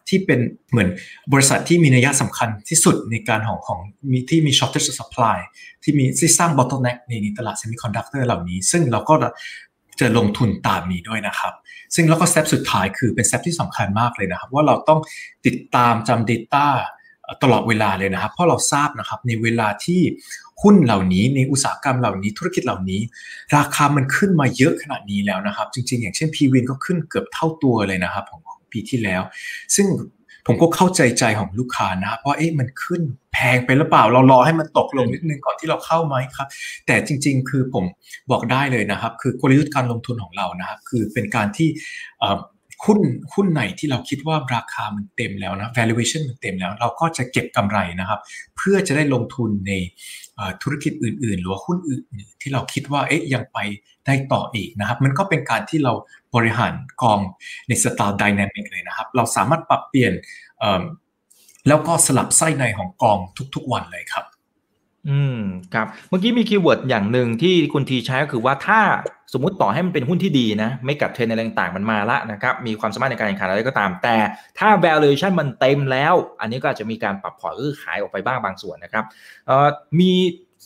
ที่เป็นเหมือนบริษัทที่มีนัยสำคัญที่สุดในการของของมีที่มี shortage supply ที่มีที่สร้าง bottleneck ในในตลาด semiconductor เหล่านี้ ซึ่งเราก็จะลงทุนตามนี้ด้วยนะครับ ซึ่งแล้วก็ step สุดท้ายคือเป็น step ที่สำคัญมากเลยนะครับ ว่าเราต้องติดตามจำ Data ตลอดเวลาเลยนะครับ เพราะเราทราบนะครับในเวลาที่ หุ้นเหล่านี้ในอุตสาหกรรมเหล่านี้ธุรกิจเหล่านี้ ราคามันขึ้นมาเยอะขนาดนี้แล้วนะครับ จริง ๆ อย่างเช่น p วินก็ขึ้นเกือบเท่าตัวเลยนะครับของปีที่แล้ว ซึ่งผมก็เข้าใจใจของลูกค้านะเพราะเอ๊ะมันขึ้นแพงไปหรือเปล่า เรารอให้มันตกลงนิดนึงก่อนที่เราเข้าไหมครับ แต่จริง ๆ คือผมบอกได้เลยนะครับ คือกลยุทธ์การลงทุนของเรานะครับ คือเป็นการที่ หุ้นหุ้นไหนที่เราคิดว่าราคามันเต็มแล้วนะ valuation มันเต็มแล้ว เราก็จะเก็บกำไรนะครับ เพื่อจะได้ลงทุนในธุรกิจอื่น ๆ หรือว่าหุ้นอื่นที่เราคิดว่าเอ๊ะยังไปได้ต่ออีกนะครับ มันก็เป็นการที่เราบริหารกองในสไตล์ dynamic เลยนะครับ เราสามารถปรับเปลี่ยนแล้วก็สลับไส้ในของกองทุกๆวันเลยครับ อืมครับ เมื่อกี้มี keyword อย่างหนึ่งที่คุณทีใช้ก็คือว่าถ้า สมมุติต่อให้มันเป็นหุ้นที่ดีนะ mega trend อะไรต่างๆมันมาละนะครับมีความสามารถในการแข่งขันอะไรก็ตาม แต่ถ้า valuation มันเต็มแล้ว อันนี้ก็อาจจะมีการปรับพอร์ตหรือขายออกไปบ้างบางส่วนนะครับมี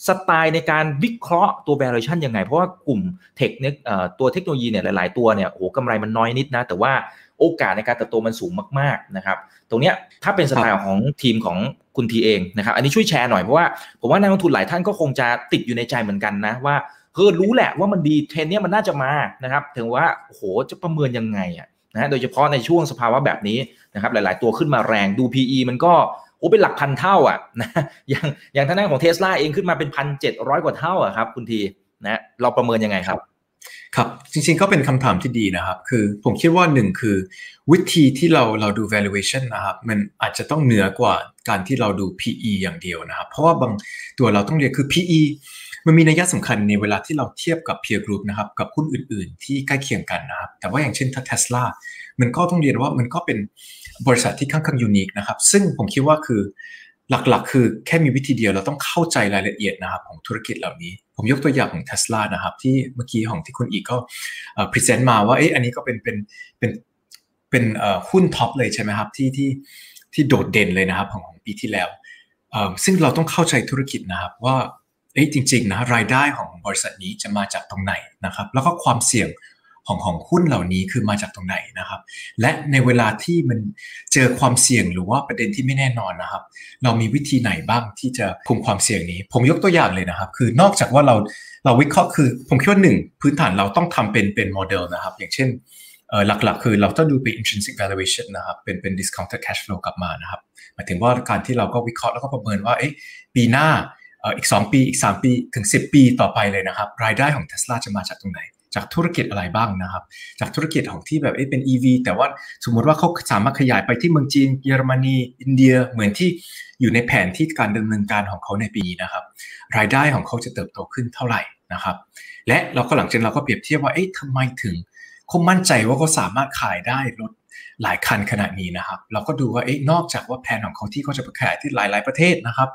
สไตล์ในการวิเคราะห์ตัว valuation ยังไง เพราะว่ากลุ่มเทคเนี่ยตัวเทคโนโลยีเนี่ยหลาย ๆ ตัวเนี่ยโอ้กำไรมันน้อยนิดนะ แต่ว่าโอกาสในการเติบโตมันสูงมาก ๆ นะครับ ตรงเนี้ยถ้าเป็นสไตล์ของทีมของคุณทีเองนะครับ อันนี้ช่วยแชร์หน่อยเพราะว่าผมว่านักลงทุนหลายท่านก็คงจะติดอยู่ในใจเหมือนกันนะว่า เออรู้แหละว่ามันดีเทรนด์เนี้ยมันน่าจะมานะครับถึงว่าโอ้โหจะประเมินยังไงอะนะโดยเฉพาะในช่วงสภาวะแบบนี้นะครับหลาย ๆ ตัวขึ้นมาแรงดู PE มันก็โอ้เป็นหลักพันเท่าอะนะอย่างอย่างทางด้านของเทสลาเองขึ้นมาเป็นพันเจ็ดร้อยกว่าเท่าอะครับคุณทีนะเราประเมินยังไงครับ ครับจริงๆก็เป็นคำถามที่ดีนะครับ คือผมคิดว่าหนึ่งคือ วิธีที่เราเราดู valuation นะครับ มันอาจจะต้องเหนือกว่าการที่เราดู PE อย่างเดียวนะครับ เพราะว่าบางตัวเราต้องเรียนคือ PE มันมีนัยสำคัญในเวลาที่เราเทียบกับ peer group นะครับกับหุ้นอื่น ๆ ที่ใกล้เคียงกันนะครับแต่ว่าอย่างเช่นถ้า Tesla มันก็ต้องเรียนว่ามันก็เป็นบริษัทที่ค่อนข้าง unique นะครับซึ่งผมคิดว่าคือหลักๆ คือแค่มีวิธีเดียวเราต้องเข้าใจรายละเอียดนะครับของธุรกิจเหล่านี้ ผมยกตัวอย่างของ Tesla นะครับที่เมื่อกี้ของที่คุณอีกก็ present มาว่าเอ๊ะอันนี้ก็เป็นเป็นเป็นเป็นหุ้น top เลยใช่ไหมครับที่ที่ที่โดดเด่นเลยนะครับของของปีที่แล้วซึ่งเราต้องเข้าใจธุรกิจนะครับว่า เอ้ยจริงๆนะรายได้ของบริษัทนี้จะมาจากตรงไหนนะครับ แล้วก็ความเสี่ยงของของหุ้นเหล่านี้คือมาจากตรงไหนนะครับ และในเวลาที่มันเจอความเสี่ยงหรือว่าประเด็นที่ไม่แน่นอนนะครับ เรามีวิธีไหนบ้างที่จะคุมความเสี่ยงนี้ ผมยกตัวอย่างเลยนะครับ คือนอกจากว่าเราเราวิเคราะห์คือ ผมคิดว่าหนึ่งพื้นฐานเราต้องทำเป็นเป็นโมเดลนะครับ อย่างเช่นหลักๆ คือเราต้องดูเป็น intrinsic valuation นะครับ เป็นเป็น discounted cash flow กลับมานะครับ หมายถึงว่าการที่เราก็วิเคราะห์แล้วก็ประเมินว่าเอ๊ะปีหน้า อีก 2 ปี อีก 3 ปีถึง 10 ปีต่อไปเลยนะครับ รายได้ของ Tesla จะมาจากตรงไหน จากธุรกิจอะไรบ้างนะครับ จากธุรกิจของที่แบบเป็น EV แต่ว่าสมมุติว่าเขาสามารถขยายไปที่เมืองจีน เยอรมนี อินเดียเหมือนที่อยู่ในแผนที่การดำเนินการของเขาในปีนะครับ รายได้ของเขาจะเติบโตขึ้นเท่าไหร่นะครับ และเราก็หลังจากเราก็เปรียบเทียบว่าเอ๊ะทำไมถึงเขามั่นใจว่าเขาสามารถขายได้รถหลายคันขนาดนี้นะครับ เราก็ดูว่าเอ๊ะนอกจากว่าแผนของเขาที่เขาจะไปขายที่หลาย ๆประเทศนะครับ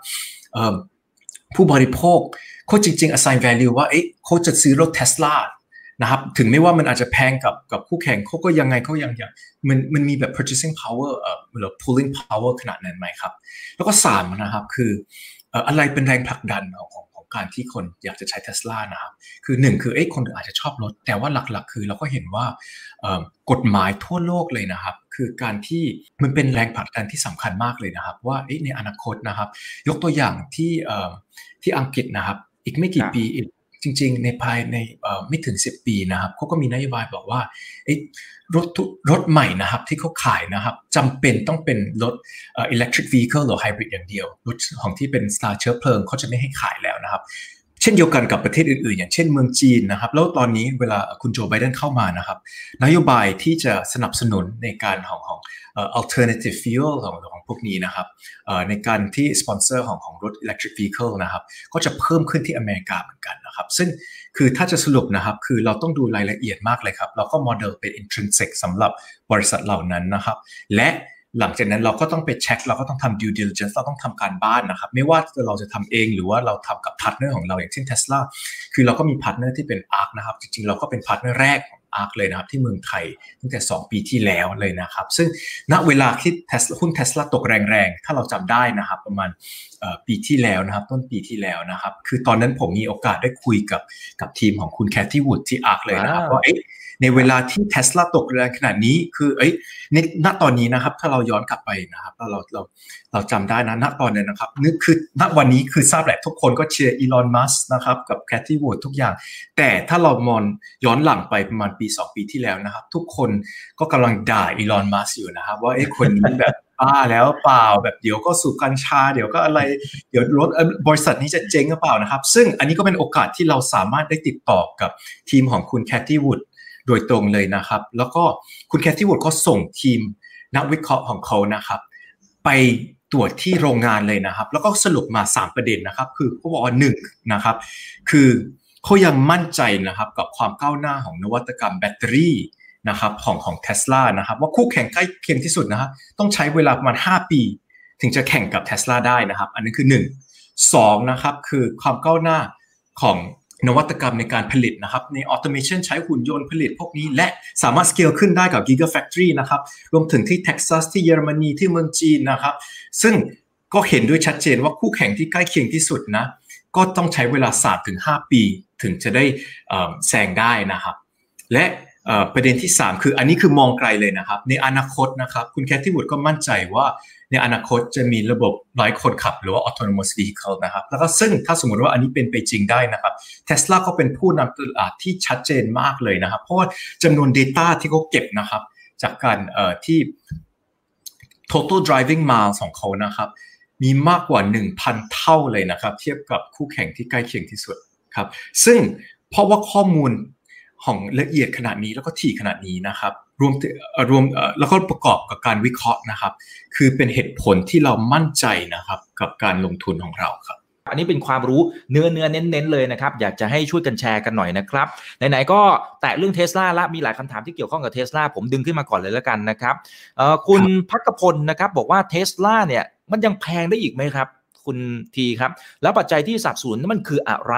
ผู้บริโภคเขาจริง ๆ assign value ว่าเอ๊ะเขาจะซื้อรถเทสลานะครับถึงไม่ว่ามันอาจจะแพงกับกับคู่แข่งเขาก็ยังไงเขายังอย่างมันมันมีแบบ purchasing power เอ่อหรือ pulling power ขนาดนั้นไหมครับ แล้วก็สามนะครับคืออะไรเป็นแรงผลักดันของ การที่คนอยากจะใช้เทสลานะครับ คือหนึ่งคือเอ้คนอาจจะชอบรถ แต่ว่าหลักๆ คือเราก็เห็นว่ากฎหมายทั่วโลกเลยนะครับ คือการที่มันเป็นแรงผลักดันที่สำคัญมากเลยนะครับ ว่าในอนาคตนะครับ ยกตัวอย่างที่ที่อังกฤษนะครับ อีกไม่กี่ปี จริงๆ ในภายในไม่ถึง 10 ปีนะครับเขาก็มีนโยบายบอกว่ารถรถใหม่นะครับที่เขาขายนะครับจำเป็นต้องเป็นรถ electric vehicle หรือ hybrid อย่างเดียว รถของที่เป็น Star เชื้อเพลิงเขาจะไม่ให้ขายแล้วนะครับ เช่นเดียวกันกับประเทศอื่นๆ อย่างเช่นเมืองจีนนะครับ แล้วตอนนี้เวลาคุณโจไบเดนเข้ามานะครับ นโยบายที่จะสนับสนุนในการของของ alternative fuel ของของพวกนี้นะครับในการที่สปอนเซอร์ของของรถ electric vehicle นะครับ ก็จะเพิ่มขึ้นที่อเมริกาเหมือนกันนะครับ ซึ่งคือถ้าจะสรุปนะครับคือเราต้องดูรายละเอียดมากเลยครับ เราก็โมเดลเป็น intrinsic สำหรับบริษัทเหล่านั้นนะครับ และ หลังจากนั้นเราก็ต้องไปเช็ค เราก็ต้องทำ due diligence เราต้องทำการบ้านนะครับ ไม่ว่าเราจะทำเองหรือว่าเราทำกับ partner ของเราอย่างเช่น Tesla คือเราก็มี partner ที่เป็น ARK นะครับ จริงๆ เราก็เป็น partner แรกของ ARK เลยนะครับ ที่เมืองไทยตั้งแต่ 2 ปีที่แล้วเลยนะครับ ซึ่งณเวลาที่เทสหุ้นเทสลาตกแรงๆ ถ้าเราจำได้นะครับ ประมาณปีที่แล้วนะครับ ต้นปีที่แล้วนะครับ คือตอนนั้นผมมีโอกาสได้คุยกับกับทีมของคุณแคทตี้วูดที่ ARK เลยนะครับว่าเอ๊ะ ในเวลาที่เทสลาตกแรงขนาดนี้คือเอ้ยในณตอนนี้นะครับ ถ้าเราย้อนกลับไปนะครับเราเราเราจำได้นะณตอนนั้นนะครับนึกคือณวันนี้คือทราบแหละทุกคนก็เชียร์อีลอนมัสก์นะครับกับแคทตี้วูดทุกอย่าง แต่ถ้าเรามองย้อนหลังไปประมาณปี 2 ปีที่แล้วนะครับ ทุกคนก็กำลังด่าอีลอนมัสอยู่นะครับ ว่าไอ้คนนี้แบบบ้าแล้วเปล่าแบบเดี๋ยวก็สูบกัญชา เดี๋ยวก็อะไรเดี๋ยวรถบริษัทนี้จะเจ๊งหรือเปล่านะครับ ซึ่งอันนี้ก็เป็นโอกาสที่เราสามารถได้ติดต่อกับทีมของคุณแคทตี้วูด โดยตรงเลยนะครับ แล้วก็คุณแคทตี้วูดก็ส่งทีมนักวิเคราะห์ของเขานะครับ ไปตรวจที่โรงงานเลยนะครับ แล้วก็สรุปมา 3 ประเด็นนะครับ คือเขาบอกว่าหนึ่งนะครับ คือเขายังมั่นใจนะครับกับความก้าวหน้าของนวัตกรรมแบตเตอรี่นะครับของของเทสลานะครับ ว่าคู่แข่งใกล้เคียงที่สุดนะครับต้องใช้เวลาประมาณ 5 ปี ถึงจะแข่งกับเทสลาได้นะครับ อันนี้คือ 1 2นะครับคือความก้าวหน้าของ นวัตกรรมในการผลิตนะครับใน automation ใช้หุ่นยนต์ผลิตพวกนี้ และสามารถสเกลขึ้นได้กับ Gigafactory นะครับรวมถึงที่เท็กซัสที่เยอรมนีที่เมืองจีนนะครับซึ่งก็เห็นด้วยชัดเจนว่าคู่แข่งที่ใกล้เคียงที่สุดนะก็ต้องใช้เวลา3-5ปี ถึงจะได้แซงได้นะครับและประเด็นที่ 3 คืออันนี้คือมองไกลเลยนะครับ ในอนาคตนะครับ คุณแคทที่วุดก็มั่นใจว่า ในอนาคตจะมีระบบไร้คนขับ หรือว่า autonomous vehicle นะครับแล้วก็ซึ่งถ้าสมมติว่าอันนี้เป็นไปจริงได้นะครับเทสลาก็เป็นผู้นำตลาดที่ชัดเจนมากเลยนะครับ เพราะว่าจำนวน Data ที่เขาเก็บนะครับ จากการที่ total driving miles ของเขานะครับ มีมากกว่า 1,000 เท่าเลยนะครับ เทียบกับคู่แข่งที่ใกล้เคียงที่สุดครับ ซึ่งเพราะว่าข้อมูล ของละเอียดขนาดนี้แล้วก็ถี่ขนาดนี้นะครับ รวมรวมแล้วก็ประกอบกับการวิเคราะห์นะครับ คือเป็นเหตุผลที่เรามั่นใจนะครับ กับการลงทุนของเราครับอันนี้เป็นความรู้เนื้อเนื้อเน้นๆเลยนะครับ อยากจะให้ช่วยกันแชร์กันหน่อยนะครับไหนๆก็แตะเรื่องเทสลาละมีหลายคำถามที่เกี่ยวข้องกับเทสลาผมดึงขึ้นมาก่อนเลยแล้วกันนะครับคุณพักพลนะครับบอกว่าเทสลาเนี่ยมันยังแพงได้อีกไหมครับ คุณทีครับ แล้วปัจจัยที่สับสนนั้นมันคืออะไร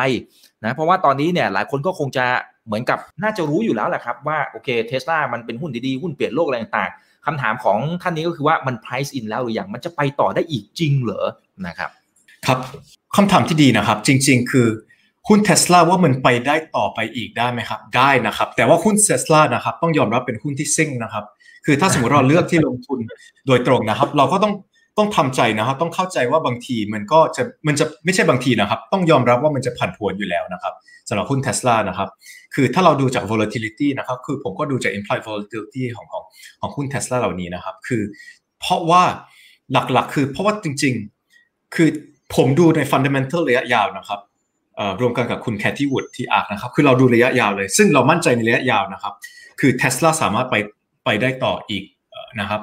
นะเพราะว่าตอนนี้เนี่ยหลายคนก็คงจะเหมือนกับน่าจะรู้อยู่แล้วแหละครับว่าโอเคเทสลามันเป็นหุ้นดีๆ หุ้นเปลี่ยนโลกอะไรต่างๆคำถามของท่านนี้ก็คือว่ามัน price in แล้วหรือยังมันจะไปต่อได้อีกจริงเหรอนะครับครับคำถามที่ดีนะครับ จริง ๆ คือหุ้นเทสลาว่ามันไปได้ต่อไปอีกได้ไหมครับ ได้นะครับ แต่ว่าหุ้นเทสลานะครับต้องยอมรับเป็นหุ้นที่ซิ่งนะครับ คือถ้าสมมติเราเลือกที่ลงทุนโดยตรงนะครับ เราก็ต้อง ต้องทำใจนะครับต้องเข้าใจว่าบางทีมันก็จะมันจะไม่ใช่บางทีนะครับ ต้องยอมรับว่ามันจะผันผวนอยู่แล้วนะครับสำหรับหุ้นเทสลานะครับ คือถ้าเราดูจาก volatility นะครับ คือผมก็ดูจาก implied volatility ของของของหุ้นเทสลาเหล่านี้นะครับ คือ เพราะว่าหลักๆ คือเพราะว่าจริง ๆ คือผมดูใน fundamental ระยะยาวนะครับรวมกันกับคุณแคทตี้วูดที่ ARK นะครับ คือเราดูระยะยาวเลย ซึ่งเรามั่นใจในระยะยาวนะครับ คือเทสลาสามารถไปไปได้ต่ออีกนะครับ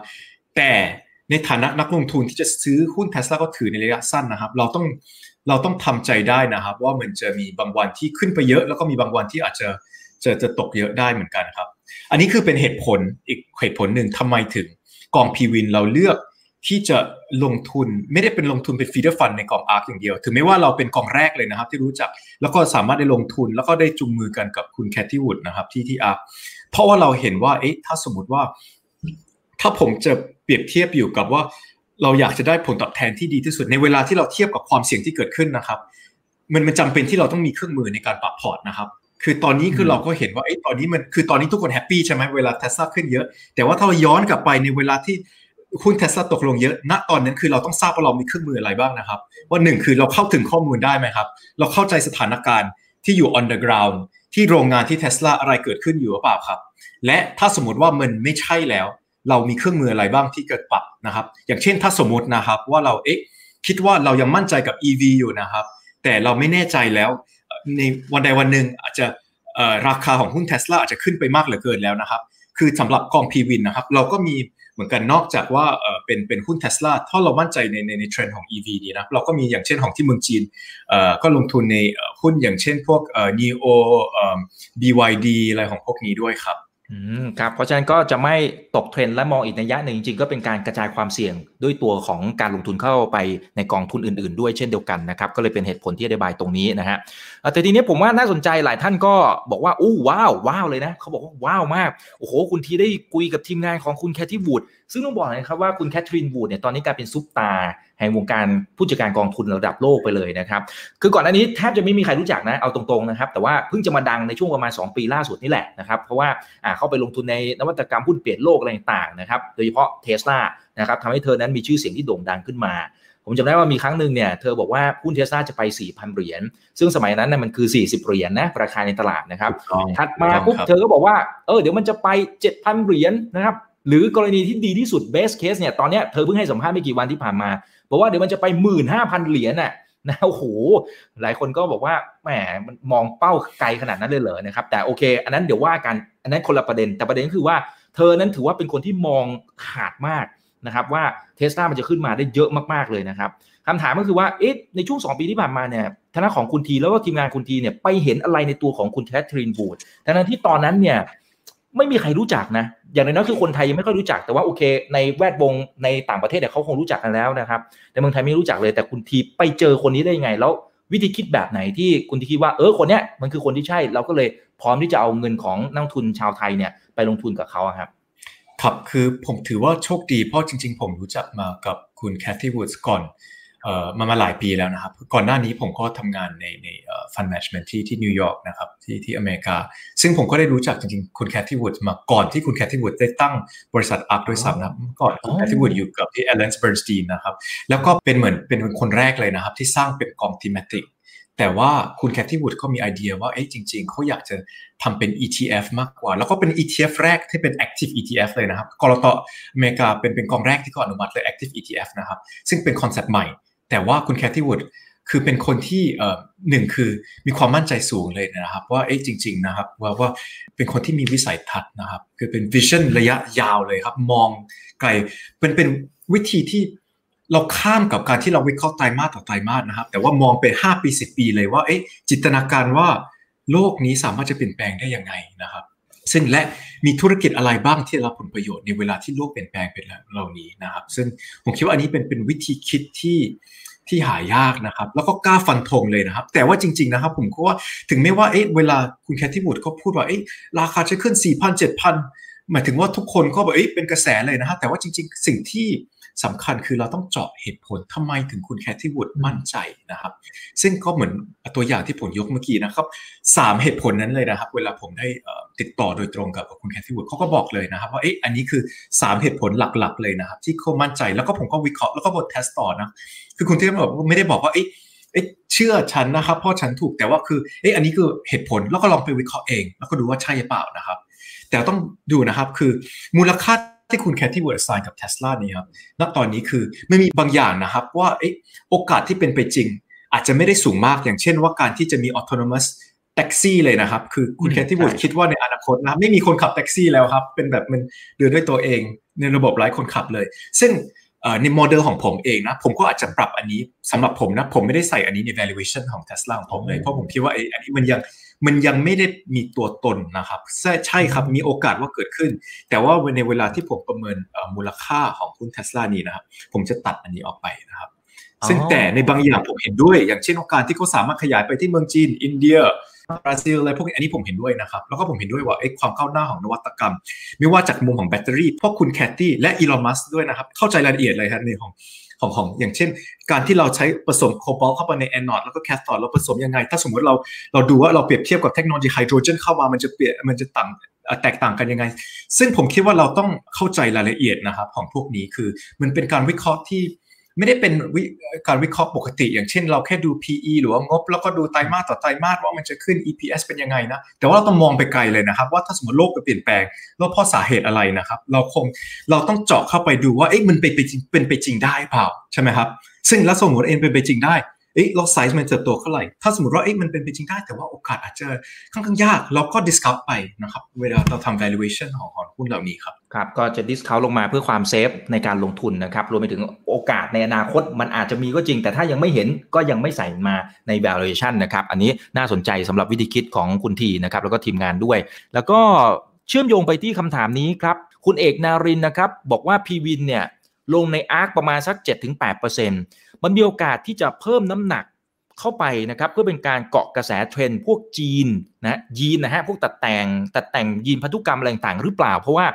แต่ ในฐานะนักลงทุนที่จะซื้อหุ้นเทสลาก็ถือในระยะสั้นนะครับ เราต้องเราต้องทำใจได้นะครับ ว่ามันจะมีบางวันที่ขึ้นไปเยอะ แล้วก็มีบางวันที่อาจจะจะจะตกเยอะได้เหมือนกันครับ อันนี้คือเป็นเหตุผลอีกเหตุผลหนึ่งทำไมถึงกองพีวินเราเลือกที่จะลงทุนไม่ได้เป็นลงทุนเป็น feeder fund ในกอง ARK อย่างเดียว ถึงแม้ว่าเราเป็นกองแรกเลยนะครับ ที่รู้จักแล้วก็สามารถได้ลงทุนแล้วก็ได้จูงมือกันกับคุณแคทตี้วูดนะครับที่ที่ ARK เพราะว่าเราเห็นว่าเอ๊ะถ้าสมมติว่า ถ้าผมจะเปรียบเทียบอยู่กับว่า เราอยากจะได้ผลตอบแทนที่ดีที่สุดในเวลาที่เราเทียบกับความเสี่ยงที่เกิดขึ้นนะครับ มันมันจำเป็นที่เราต้องมีเครื่องมือในการปรับพอร์ตนะครับ คือตอนนี้คือเราก็เห็นว่าไอ้ตอนนี้มันคือตอนนี้ทุกคนแฮปปี้ใช่ไหมเวลาเทสลาขึ้นเยอะ แต่ว่าถ้าเราย้อนกลับไปในเวลาที่หุ้นเทสลาตกลงเยอะ ณ ตอนนั้นคือเราต้องทราบว่าเรามีเครื่องมืออะไรบ้างนะครับ ว่าหนึ่งคือเราเข้าถึงข้อมูลได้ไหมครับ เราเข้าใจสถานการณ์ที่อยู่ on the ground ที่โรงงานที่เทสลาอะไรเกิดขึ้นอยู่หรือเปล่าครับ และถ้าสมมติว่ามันไม่ใช่แล้ว เรามีเครื่องมืออะไรบ้างที่เกิดปรับนะครับ อย่างเช่นถ้าสมมตินะครับว่าเราเอ๊ะคิดว่าเรายังมั่นใจกับ EV อยู่นะครับ แต่เราไม่แน่ใจแล้วในวันใดวันหนึ่งอาจจะราคาของหุ้นเทสลาอาจจะขึ้นไปมากเหลือเกินแล้วนะครับ คือสำหรับกองพีวินนะครับ เราก็มีเหมือนกันนอกจากว่าเป็นเป็นหุ้นเทสลาถ้าเรามั่นใจในในในเทรนด์ของ EV ดีนะเราก็มีอย่างเช่นของที่เมืองจีนก็ลงทุนในหุ้นอย่างเช่นพวก NEO BYD อะไรของพวกนี้ด้วยครับ อืมครับเพราะฉะนั้นก็จะไม่ตกเทรนด์และมองอีกนัยยะหนึ่งจริงๆก็เป็นการกระจายความเสี่ยงด้วยตัวของการลงทุนเข้าไปในกองทุนอื่นๆ ด้วยเช่นเดียวกันนะครับก็เลยเป็นเหตุผลที่อธิบายตรงนี้นะฮะแต่ทีนี้ผมว่าน่าสนใจหลายท่านก็บอกว่าอู้ว้าวว้าวเลยนะเขาบอกว่าว้าวมากโอ้โหคุณทีได้คุยกับทีมงานของคุณแคทตี้วูดซึ่งต้องบอกนะครับว่าคุณแคทรีนวูดเนี่ยตอนนี้กลายเป็นซุปตา ห่งวงการผู้จัดการกองทุนระดับโลกไปเลยนะครับ คือก่อนหน้านี้แทบจะไม่มีใครรู้จักนะเอาตรงๆนะครับ แต่ว่าเพิ่งจะมาดังในช่วงประมาณ 2 ปีล่าสุดนี่แหละนะครับ เพราะว่าเข้าไปลงทุนในนวัตกรรมหุ้นเปลี่ยนโลกอะไรต่างๆนะครับ โดยเฉพาะเทสลานะครับทำให้เธอนั้นมีชื่อเสียงที่โด่งดังขึ้นมาผมจำได้ว่ามีครั้งหนึ่งเนี่ยเธอบอกว่าหุ้นเทสลาจะไป 4,000 เหรียญ ซึ่งสมัยนั้นน่ยมันคือ 40 เหรียญนะราคาในตลาดนะครับ ถัดมาปุ๊บเธอก็บอกว่า เออเดี๋ยวมันจะไป 7,000 เหรียญนะครับ หรือกรณีที่ดีที่สุด best case เนี่ยตอนนี้เธอเพิ่งให้สัมภาษณ์ไม่กี่วันที่ผ่านมา บอกว่าเดี๋ยวมันจะไปหมื่นห้าพันเหรียญน่ะนะโอ้โหหลายคนก็บอกว่าแหมมันมองเป้าไกลขนาดนั้นเลยเหรอนะครับ แต่โอเค อันนั้นเดี๋ยวว่ากันอันนั้นคนละประเด็นแต่ประเด็นคือว่าเธอนั้นถือว่าเป็นคนที่มองขาดมากนะครับว่าเทสลามันจะขึ้นมาได้เยอะมากๆเลยนะครับคำถามก็คือว่าเอ๊ะในช่วง 2 ปีที่ผ่านมาเนี่ยทางของคุณทีแล้วก็ทีมงานคุณทีเนี่ยไปเห็นอะไรในตัวของคุณแคทรีนบูดทั้งที่ตอนนั้นเนี่ยไม่มีใครรู้จักนะ อย่างน้อยคือคนไทยยังไม่ค่อยรู้จักแต่ว่าโอเค ในแวดวงในต่างประเทศเนี่ยเขาคงรู้จักกันแล้วนะครับแต่เมืองไทยไม่รู้จักเลย แต่คุณทีไปเจอคนนี้ได้ยังไง แล้ววิธีคิดแบบไหนที่คุณที่คิดว่าเออคนเนี้ยมันคือคนที่ใช่เราก็เลยพร้อมที่จะเอาเงินของนักทุนชาวไทยเนี่ยไปลงทุนกับเขาครับครับคือผมถือว่าโชคดีเพราะจริง ๆ ผมรู้จักมากับคุณแคทตี้วูดส์ก่อน มามาหลายปีแล้วนะครับ ก่อนหน้านี้ผมก็ทำงานในในเอ่อ fund management ที่ที่นิวยอร์กนะครับที่ที่อเมริกา ซึ่งผมก็ได้รู้จักจริงๆ คุณแคทตี้วูดมาก่อนที่คุณแคทตี้วูดได้ตั้งบริษัท ARK ด้วยซ้ำนะก่อนคุณแคทตี้วูดอยู่กับที่ AllianceBernstein นะครับแล้วก็เป็นเหมือนเป็นคนแรกเลยนะครับ ที่สร้างเป็นกอง thematic แต่ว่าคุณแคทตี้วูดก็มีไอเดียว่าเอ๊ะจริง ๆ เขาอยากจะทำเป็น ETF มากกว่า แล้วก็เป็น ETF แรกที่เป็น active ETF เลยนะครับกลตอเมริกาเป็นเป็นกองแรกที่ก็อนุมัติเลย active ETF นะครับซึ่งเป็นคอนเซ็ปต์ใหม่ แต่ว่าคุณแคทตี้วูดคือเป็นคนที่เอ่อหนึ่งคือมีความมั่นใจสูงเลยนะครับ ว่าเอ๊ะจริง ๆ นะครับว่าว่าเป็นคนที่มีวิสัยทัศน์นะครับ คือเป็นวิชั่นระยะยาวเลยครับ มองไกลเป็นเป็นวิธีที่เราข้ามกับการที่เราวิเคราะห์ไตรมาสต่อไตรมาสนะครับ แต่ว่ามองไป5ปี 10 ปีเลยว่าเอ๊ะจินตนาการว่าโลกนี้สามารถจะเปลี่ยนแปลงได้ยังไงนะครับ ซึ่งและมีธุรกิจอะไรบ้างที่รับผลประโยชน์ในเวลาที่โลกเปลี่ยนแปลงเป็นเหล่านี้นะครับ ซึ่งผมคิดว่าอันนี้เป็นเป็นวิธีคิดที่ ที่หายากนะครับ แล้วก็กล้าฟันธงเลยนะครับ แต่ว่าจริง ๆนะครับ ผมก็ว่าถึงแม้ว่าเอ๊ะเวลาคุณแคทที่บุตรก็พูดว่าเอ๊ะราคาจะขึ้น4 0 0 0 7,000หมายถึงว่าทุกคนก็แบบเอ๊ะเป็นกระแสเลยนะครับแต่ว่าจริง ๆ สิ่งที่ สำคัญคือเราต้องเจาะเหตุผลทำไมถึงคุณแคทที่วูดมั่นใจนะครับ ซึ่งก็เหมือนตัวอย่างที่ผมยกเมื่อกี้นะครับสามเหตุผลนั้นเลยนะครับ เวลาผมได้ติดต่อโดยตรงกับคุณแคทที่วูดเขาก็บอกเลยนะครับ ว่าเอ๊ะอันนี้คือ 3 เหตุผลหลักๆ เลยนะครับ ที่เขามั่นใจแล้วก็ผมก็วิเคราะห์แล้วก็บทเทสต่อนะคือคุณที่บอกไม่ได้บอกว่าเอ๊ะเชื่อฉันนะครับเพราะฉันถูกแต่ว่าคือเอ๊ะอันนี้คือเหตุผลแล้วก็ลองไปวิเคราะห์เอง แล้วก็ดูว่าใช่หรือเปล่านะครับ แต่ต้องดูนะครับคือมูลค่า ที่คุณแคทตี้วูด assign กับเทสลานี่ครับณตอนนี้คือไม่มีบางอย่างนะครับว่าโอกาสที่เป็นไปจริง อาจจะไม่ได้สูงมากอย่างเช่นว่าการที่จะมี autonomous taxi เลยนะครับ คือคุณแคทตี้วูดคิดว่าในอนาคตนะไม่มีคนขับแท็กซี่แล้วครับ เป็นแบบมันเดินด้วยตัวเอง ในระบบไร้คนขับเลย ซึ่งในโมเดลของผมเองนะ ผมก็อาจจะปรับอันนี้สำหรับผมนะ ผมไม่ได้ใส่อันนี้ใน valuation ของ Tesla ของผมเลย เพราะผมคิดว่าไอ้อันนี้มันยัง มันยังไม่ได้มีตัวตนนะครับใช่ใช่ครับมีโอกาสว่าเกิดขึ้น แต่ว่าในเวลาที่ผมประเมินมูลค่าของหุ้นเทสลานี้นะครับ ผมจะตัดอันนี้ออกไปนะครับ ซึ่งแต่ในบางอย่างผมเห็นด้วย อย่างเช่นโอกาสที่เขาสามารถขยายไปที่เมืองจีน อินเดียบราซิลอะไรพวกนี้อันนี้ผมเห็นด้วยนะครับ แล้วก็ผมเห็นด้วยว่าความก้าวหน้าของนวัตกรรม ไม่ว่าจากมุมของแบตเตอรี่พวกคุณแคตตี้และอีลอนมัสก์ด้วยนะครับ เข้าใจรายละเอียดเลยครับในของ ของของอย่างเช่น การที่เราใช้ผสม cobalt เข้าไปใน anode แล้วก็ cathode เราผสมยังไง ถ้าสมมติเราเราดูว่าเราเปรียบเทียบกับเทคโนโลยีไฮโดรเจนเข้ามามันจะเปลี่ยนมันจะต่างแตกต่างกันยังไง ซึ่งผมคิดว่าเราต้องเข้าใจรายละเอียดนะครับของพวกนี้คือมันเป็นการวิเคราะห์ที่ ไม่ได้เป็นการวิเคราะห์ปกติ อย่างเช่นเราแค่ดู PE หรือว่างบ แล้วก็ดูไตรมาสต่อไตรมาสว่ามันจะขึ้น EPS เป็นยังไงนะ แต่ว่าเราต้องมองไปไกลเลยนะครับ ว่าถ้าสมมติโลกจะเปลี่ยนแปลงแล้วเพราะสาเหตุอะไรนะครับ เราคงเราต้องเจาะเข้าไปดูว่าเอ๊ะมันเป็นไปจริงเป็นไปจริงได้เปล่าใช่ไหมครับ ซึ่งแล้วสมมติเองเป็นไปจริงได้ เอ๊ะเราไซส์มันเติบโตเท่าไหร่ ถ้าสมมติว่าเอ๊ะมันเป็นไปจริงได้ แต่ว่าโอกาสอาจจะค่อนข้างยาก เราก็ discount ไปนะครับ เวลาเราทำ valuation ของหุ้นเหล่านี้ครับครับ ก็จะ discount ลงมาเพื่อความเซฟในการลงทุนนะครับ รวมไปถึงโอกาสในอนาคตมันอาจจะมีก็จริง แต่ถ้ายังไม่เห็นก็ยังไม่ใส่มาใน valuation นะครับ อันนี้น่าสนใจสำหรับวิธีคิดของคุณทีนะครับ แล้วก็ทีมงานด้วย แล้วก็เชื่อมโยงไปที่คำถามนี้ครับ คุณเอกนารินนะครับ บอกว่า p ีวินเนี่ยลงในอาร์คประมาณสัก 7-8% มันมีโอกาสที่จะเพิ่มน้ำหนักเข้าไปนะครับเพื่อเป็นการเกาะกระแสเทรนด์พวกจีนนะยีนนะฮะพวกตัดแต่งตัดแต่งยีนพันธุกรรมอะไรต่างหรือเปล่า เพราะว่า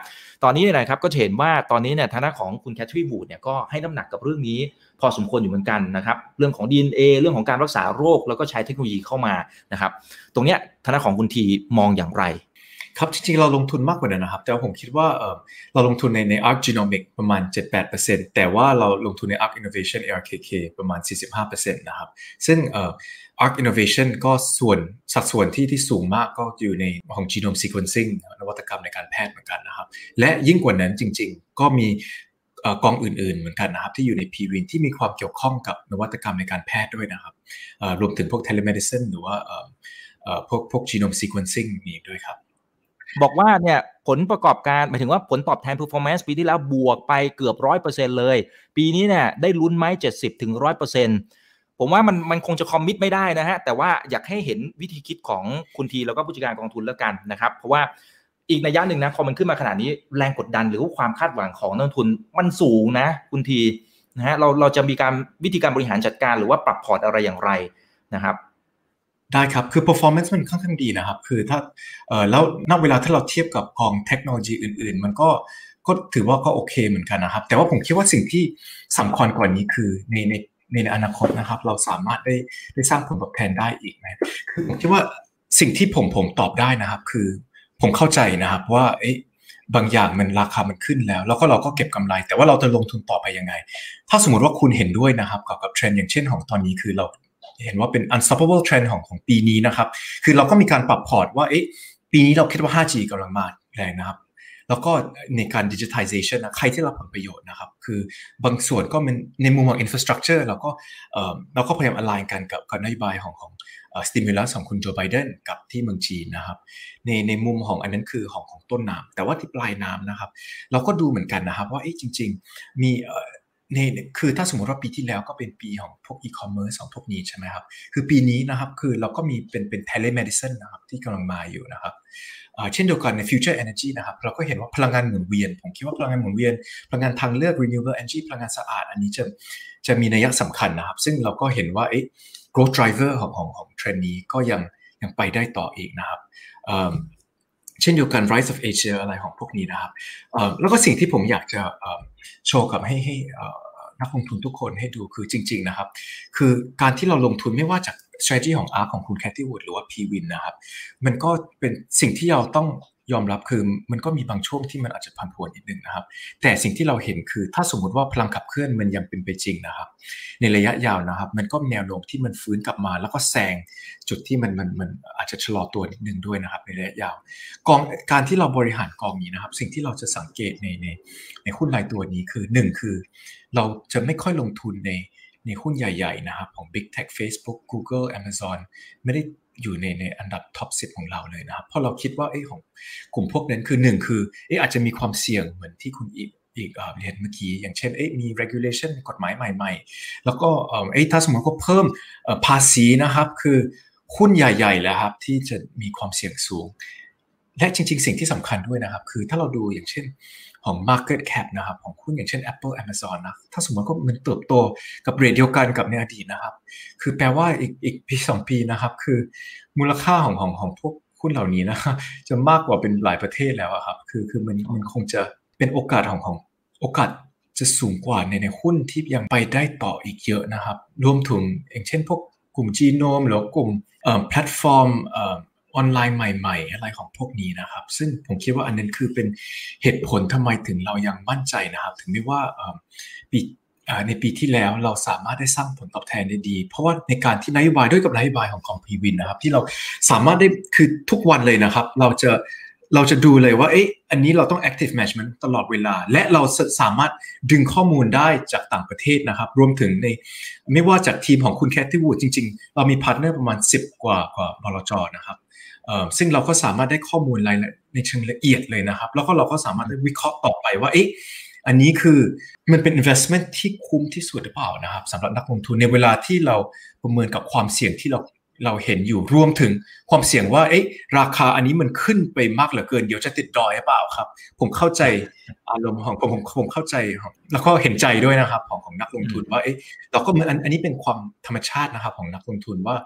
ตอนนี้เนี่ยนะครับก็เห็นว่าตอนนี้เนี่ยทางด้านของคุณแคทตี้วูดเนี่ยก็ให้น้ำหนักกับเรื่องนี้ พอสมควรอยู่เหมือนกันนะครับเรื่องของ DNA เรื่องของการรักษาโรค แล้วก็ใช้เทคโนโลยีเข้ามานะครับตรงเนี้ยทางด้านของคุณทีมองอย่างไร ครับจริงๆ เราลงทุนมากกว่านั้นนะครับ แต่ผมคิดว่าเราลงทุนในใน Arc Genomic ประมาณ 7-8%แต่ว่าเราลงทุนใน Arc Innovation ARKK ประมาณ 45%นะครับ ซึ่ง Arc Innovation ก็ส่วนสัดส่วนที่ที่สูงมากก็อยู่ในของ Genome Sequencing นวัตกรรมในการแพทย์เหมือนกันนะครับ และยิ่งกว่านั้นจริงๆ ก็มีกองอื่นๆ เหมือนกันนะครับ ที่อยู่ใน p w i n ที่มีความเกี่ยวข้องกับนวัตกรรมในการแพทย์ด้วยนะครับรวมถึงพวก telemedicine หรือว่าพวกพวก genome sequencing มีด้วยครับ บอกว่าเนี่ยผลประกอบการหมายถึงว่าผลตอบแทน performance ปีที่แล้วบวกไปเกือบร้อยเปอร์เซ็นเลย ปีนี้เนี่ยได้ลุ้นไหมเจ็ดสิบถึงร้อยเปอร์เซ็นต์ผมว่ามันมันคงจะคอมมิตไม่ได้นะฮะ แต่ว่าอยากให้เห็นวิธีคิดของคุณทีแล้วก็ผู้จัดการกองทุนแล้วกันนะครับ เพราะว่าอีกในย่าหนึ่งนะพอมันขึ้นมาขนาดนี้แรงกดดันหรือว่าความคาดหวังของนักทุนมันสูงนะ คุณทีนะฮะเราเราจะมีการวิธีการบริหารจัดการหรือว่าปรับพอร์ตอะไรอย่างไรนะครับ ได้ครับ คือ performance มันค่อนข้างดีนะครับ คือถ้าเออแล้วณเวลาถ้าเราเทียบกับกองเทคโนโลยีอื่น ๆ มันก็ก็ถือว่าก็โอเคเหมือนกันนะครับ แต่ว่าผมคิดว่าสิ่งที่สำคัญกว่านี้คือในในในอนาคตนะครับ เราสามารถได้ได้สร้างผลตอบแทนได้อีกนะคือผมคิดว่าสิ่งที่ผมผมตอบได้นะครับ คือผมเข้าใจนะครับว่าเอ๊ะบางอย่างมันราคามันขึ้นแล้ว แล้วก็เราก็เก็บกำไร แต่ว่าเราจะลงทุนต่อไปยังไง ถ้าสมมติว่าคุณเห็นด้วยนะครับกับกับเทรนด์อย่างเช่นของตอนนี้คือเรา เห็นว่าเป็น unstoppable trend ของของปีนี้นะครับ คือเราก็มีการปรับพอร์ตว่าเอ๊ะปีนี้เราคิดว่า 5G กำลังมาแรงนะครับ แล้วก็ในการ digitization นะใครที่รับผลประโยชน์นะครับ คือบางส่วนก็เป็นในมุมของ infrastructure เราก็เราก็พยายาม align กันกับกับนโยบายของของ stimulus ของคุณโจไบเดนกับที่เมืองจีนนะครับ ในในมุมของอันนั้นคือของของต้นน้ำแต่ว่าที่ปลายน้ำนะครับ เราก็ดูเหมือนกันนะครับว่าเอ๊ะจริง ๆ มี ในคือถ้าสมมติว่าปีที่แล้วก็เป็นปีของพวกอีคอมเมิร์ซของพวกนี้ใช่ไหมครับ คือปีนี้นะครับคือเราก็มีเป็นเป็น telemedicine นะครับที่กำลังมาอยู่นะครับเช่นเดียวกันใน future energy นะครับเราก็เห็นว่าพลังงานหมุนเวียน ผมคิดว่าพลังงานหมุนเวียน พลังงานทางเลือก renewable energy พลังงานสะอาด อันนี้จะจะมีนัยสำคัญนะครับ ซึ่งเราก็เห็นว่าเอ๊ะ growth driver ของของของเทรนด์นี้ก็ยังยังไปได้ต่ออีกนะครับ เช่นเดียวกัน rise of Asia อะไรของพวกนี้นะครับแล้วก็สิ่งที่ผมอยากจะโชว์กับให้ให้นักลงทุนทุกคนให้ดูคือจริง ๆนะครับ คือการที่เราลงทุนไม่ว่าจาก strategy ของ ARK ของคุณแคทตี้วูดหรือว่า PWIN นะครับ มันก็เป็นสิ่งที่เราต้อง ยอมรับคือมันก็มีบางช่วงที่มันอาจจะพันผวนนิดนึงนะครับ แต่สิ่งที่เราเห็นคือถ้าสมมติว่าพลังขับเคลื่อนมันยังเป็นไปจริงนะครับ ในระยะยาวนะครับ มันก็แนวโน้มที่มันฟื้นกลับมา แล้วก็แซงจุดที่มันมันมันอาจจะชะลอตัวนิดนึงด้วยนะครับ ในระยะยาวกองการที่เราบริหารกองนี้นะครับ สิ่งที่เราจะสังเกตในในในหุ้นรายตัวนี้คือ 1 คือ เราจะไม่ค่อยลงทุนในในหุ้นใหญ่ ๆ นะครับ ของ Big Tech Facebook Google Amazon ไม่ได้ อยู่ในในอันดับท็อปสิของเราเลยนะครับเพราะเราคิดว่าไอ้ของกลุ่มพวกนั้นคือหนึ่งคือเอ๊อาจจะมีความเสี่ยงเหมือนที่คุณอีกอีกเรียนเมื่อกี้ อย่างเช่นเอ๊มี regulation กฎหมายใหม่ ๆ แล้วก็เอ๊ถ้าสมมติก็เพิ่มภาษีนะครับคือหุ้นใหญ่ๆแล้วครับที่จะมีความเสี่ยงสูง และจริง ๆ สิ่งที่สำคัญด้วยนะครับ คือถ้าเราดูอย่างเช่น ของ Market Cap นะครับของหุ้นอย่างเช่น Apple Amazon นะถ้าสมมติก็มันเติบโตกับ rate เดียวกันกับในอดีตนะครับ คือแปลว่าอีกอีกปีสองปีนะครับ คือมูลค่าของของของพวกหุ้นเหล่านี้นะจะมากกว่าเป็นหลายประเทศแล้วครับคือคือมันมันคงจะเป็นโอกาสของของโอกาสจะสูงกว่าในในหุ้นที่ยังไปได้ต่ออีกเยอะนะครับ รวมถึงอย่างเช่นพวกกลุ่มจีโนมหรือกลุ่มแพลตฟอร์ม ออนไลน์ใหม่ ๆ อะไรของพวกนี้นะครับ ซึ่งผมคิดว่าอันนั้นคือเป็นเหตุผลทำไมถึงเรายังมั่นใจนะครับ ถึงไม่ว่าปีในปีที่แล้วเราสามารถได้สร้างผลตอบแทนได้ดี เพราะว่าในการที่นโยบายด้วยกับนโยบายของของ PWIN นะครับ ที่เราสามารถได้คือทุกวันเลยนะครับ เราจะเราจะดูเลยว่าเอ๊ะอันนี้เราต้อง active management ตลอดเวลา และเราสามารถดึงข้อมูลได้จากต่างประเทศนะครับ รวมถึงในไม่ว่าจากทีมของคุณแคทตี้วูดจริง ๆ เรามี partner ประมาณ 10 กว่ากว่าบลจนะครับ ซึ่งเราก็สามารถได้ข้อมูลรายในเชิงละเอียดเลยนะครับ แล้วก็เราก็สามารถได้วิเคราะห์ต่อไปว่าเอ๊ะอันนี้คือมันเป็น investment ที่คุ้มที่สุดหรือเปล่านะครับสำหรับนักลงทุนในเวลาที่เราประเมินกับความเสี่ยงที่เรา เราเห็นอยู่รวมถึงความเสี่ยงว่าเอ๊ะราคาอันนี้มันขึ้นไปมากเหลือเกินเดี๋ยวจะติดดอยหรือเปล่าครับ ผมเข้าใจอารมณ์ของผมผมผมเข้าใจแล้วก็เห็นใจด้วยนะครับของของนักลงทุนว่าเอ๊ะเราก็มันอันนี้เป็นความธรรมชาตินะครับของนักลงทุนว่า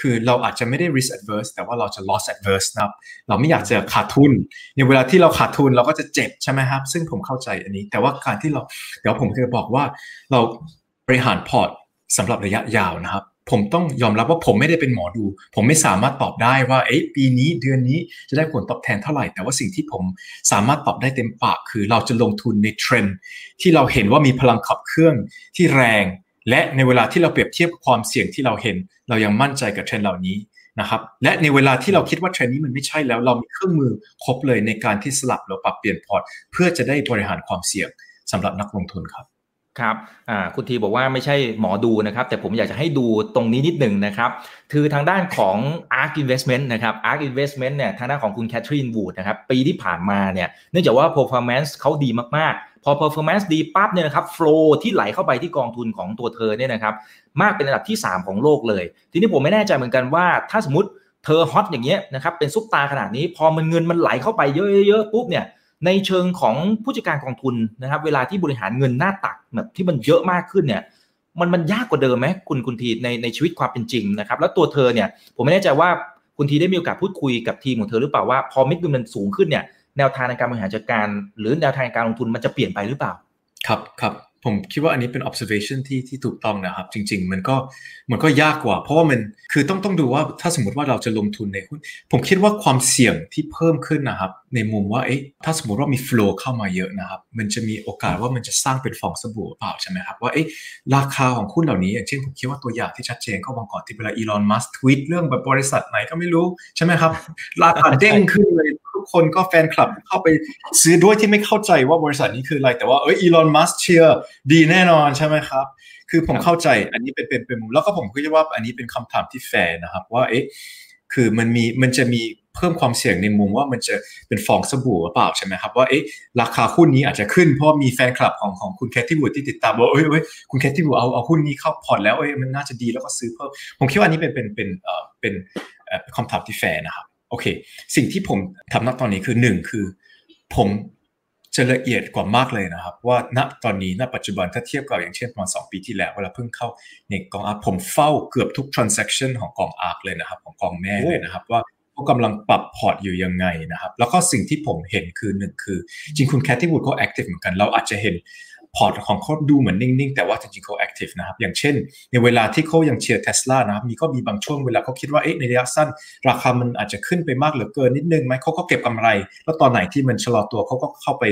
คือเราอาจจะไม่ได้ risk adverse แต่ว่าเราจะ loss adverse นะครับเราไม่อยากจะขาดทุน ในเวลาที่เราขาดทุนเราก็จะเจ็บใช่ไหมครับ ซึ่งผมเข้าใจอันนี้ แต่ว่าการที่เราเดี๋ยวผมจะบอกว่าเราบริหารพอร์ตสำหรับระยะยาวนะครับ ผมต้องยอมรับว่าผมไม่ได้เป็นหมอดู ผมไม่สามารถตอบได้ว่าเอ๊ะปีนี้เดือนนี้จะได้ผลตอบแทนเท่าไหร่ แต่ว่าสิ่งที่ผมสามารถตอบได้เต็มปาก คือเราจะลงทุนในเทรนด์ที่เราเห็นว่ามีพลังขับเคลื่อนที่แรง และในเวลาที่เราเปรียบเทียบความเสี่ยงที่เราเห็น เรายังมั่นใจกับเทรนด์เหล่านี้นะครับและในเวลาที่เราคิดว่าเทรนด์นี้มันไม่ใช่แล้ว เรามีเครื่องมือครบเลยในการที่สลับหรือปรับเปลี่ยนพอร์ตเพื่อจะได้บริหารความเสี่ยงสำหรับนักลงทุนครับ ครับคุณทีบอกว่าไม่ใช่หมอดูนะครับ แต่ผมอยากจะให้ดูตรงนี้นิดหนึ่งนะครับ คือทางด้านของ ARK Investment นะครับ ARK Investment เนี่ยทางด้านของคุณแคทรีนวูดนะครับ ปีที่ผ่านมาเนี่ยเนื่องจากว่า performance เขาดีมากๆ พอ performance ดีปั๊บเนี่ยนะครับ flow ที่ไหลเข้าไปที่กองทุนของตัวเธอเนี่ยนะครับ มากเป็นระดับที่ 3 ของโลกเลย ทีนี้ผมไม่แน่ใจเหมือนกันว่าถ้าสมมติเธอฮอตอย่างเงี้ยนะครับเป็นซุปตาขนาดนี้ พอมันเงินมันไหลเข้าไปเยอะๆปุ๊บเนี่ย ในเชิงของผู้จัดการกองทุนนะครับ เวลาที่บริหารเงินหน้าตักแบบที่มันเยอะมากขึ้นเนี่ยมันมันยากกว่าเดิมไหมคุณคุณทีในในชีวิตความเป็นจริงนะครับ แล้วตัวเธอเนี่ย ผมไม่แน่ใจว่าคุณทีได้มีโอกาสพูดคุยกับทีมของเธอหรือเปล่าว่าพอเม็ดเงินมันสูงขึ้นเนี่ยแนวทางในการบริหารจัดการ หรือแนวทางการลงทุนมันจะเปลี่ยนไปหรือเปล่า ครับครับ ผมคิดว่าอันนี้เป็น observation ที่ที่ถูกต้องนะครับ จริง ๆ มันก็มันก็ยากกว่า เพราะว่ามันคือต้องต้องดูว่าถ้าสมมติว่าเราจะลงทุนในหุ้นผมคิดว่าความเสี่ยงที่เพิ่มขึ้นนะครับ ในมุมว่าเอ๊ะถ้าสมมติว่ามี flow เข้ามาเยอะนะครับ มันจะมีโอกาสว่ามันจะสร้างเป็นฟองสบู่เปล่าใช่ไหมครับ ว่าเอ๊ะราคาของหุ้นเหล่านี้อย่างเช่นผมคิดว่าตัวอย่างที่ชัดเจนก็วังก่อนที่เวลาอีลอนมัสทวีตเรื่องแบบบริษัทไหนก็ไม่รู้ใช่ไหมครับราคาเด้งขึ้นเลย คนก็แฟนคลับเข้าไปซื้อด้วยที่ไม่เข้าใจว่าบริษัทนี้คืออะไร แต่ว่าเอออีลอนมัสก์เชียร์ดีแน่นอนใช่ไหมครับ คือผมเข้าใจอันนี้เป็นเป็นเป็นมุมแล้วก็ผมคิดว่าอันนี้เป็นคำถามที่แฟร์นะครับว่าเอ๊ะคือมันมีมันจะมีเพิ่มความเสี่ยงในมุมว่ามันจะเป็นฟองสบู่หรือเปล่าใช่ไหมครับว่าเอ๊ะราคาหุ้นนี้อาจจะขึ้นเพราะมีแฟนคลับของของคุณแคทตี้วูดที่ติดตามว่าเอ้ยเอ้ยคุณแคทตี้วูดเอาเอาหุ้นนี้เข้าพอร์ตแล้วเอ้ยมันน่าจะดีแล้วก็ซื้อเพิ่มผมคิดว่าอันนี้เป็นเป็นเป็นเอ่อเป็นคำถามที่แฟร์นะครับ โอเค สิ่งที่ผมทำณตอนนี้คือหนึ่งคือ ผมจะละเอียดกว่ามากเลยนะครับ ว่าณตอนนี้ณปัจจุบันถ้าเทียบกับอย่างเช่นประมาณ2ปีที่แล้วเวลาเพิ่งเข้าในกอง ARK ผมเฝ้าเกือบทุก transaction ของกอง ARK เลยนะครับ ของกองแม่เลยนะครับว่าเขากำลังปรับพอร์ตอยู่ยังไงนะครับ แล้วก็สิ่งที่ผมเห็นคือหนึ่งคือ จริงคุณแคทตี้วูดเขา active เหมือนกันเราอาจจะเห็น พอร์ตของเขาดูเหมือนนิ่ง ๆ แต่ว่าจริงๆเขา active นะครับ อย่างเช่น ในเวลาที่เขายังเชียร์เทสลานะครับ มีก็มีบางช่วงเวลาเขาคิดว่าเอ๊ะในระยะสั้น ราคามันอาจจะขึ้นไปมากเหลือเกินนิดนึงไหมเขาก็เก็บกำไร แล้วตอนไหนที่มันชะลอตัวเขาก็เข้าไป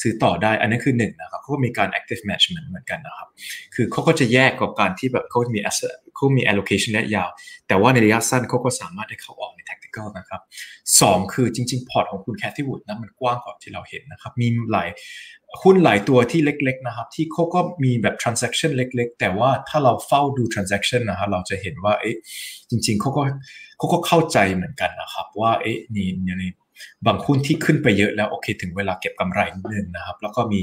ซื้อต่อได้ อันนี้คือหนึ่งนะครับเขาก็มีการ active management เหมือนกันนะครับ คือเขาก็จะแยกกับการที่แบบเขามี asset เขามี allocation ระยะยาว แต่ว่าในระยะสั้นเขาก็สามารถได้เข้าออกใน tactical นะครับสองคือจริง ๆ พอร์ตของคุณแคทตี้วูดนะมันกว้างกว่าที่เราเห็นนะครับ มีหลายหุ้นหลายตัวที่เล็กๆนะครับ ที่เขาก็มีแบบ transaction เล็กๆ แต่ว่าถ้าเราเฝ้าดู transaction นะครับเราจะเห็นว่าเอ๊ะจริงๆเขาก็เขาก็เข้าใจเหมือนกันนะครับ ว่าเอ๊ะนี่นี่ บางหุ้นที่ขึ้นไปเยอะแล้วโอเค ถึงเวลาเก็บกำไรนิดนึงนะครับ แล้วก็มี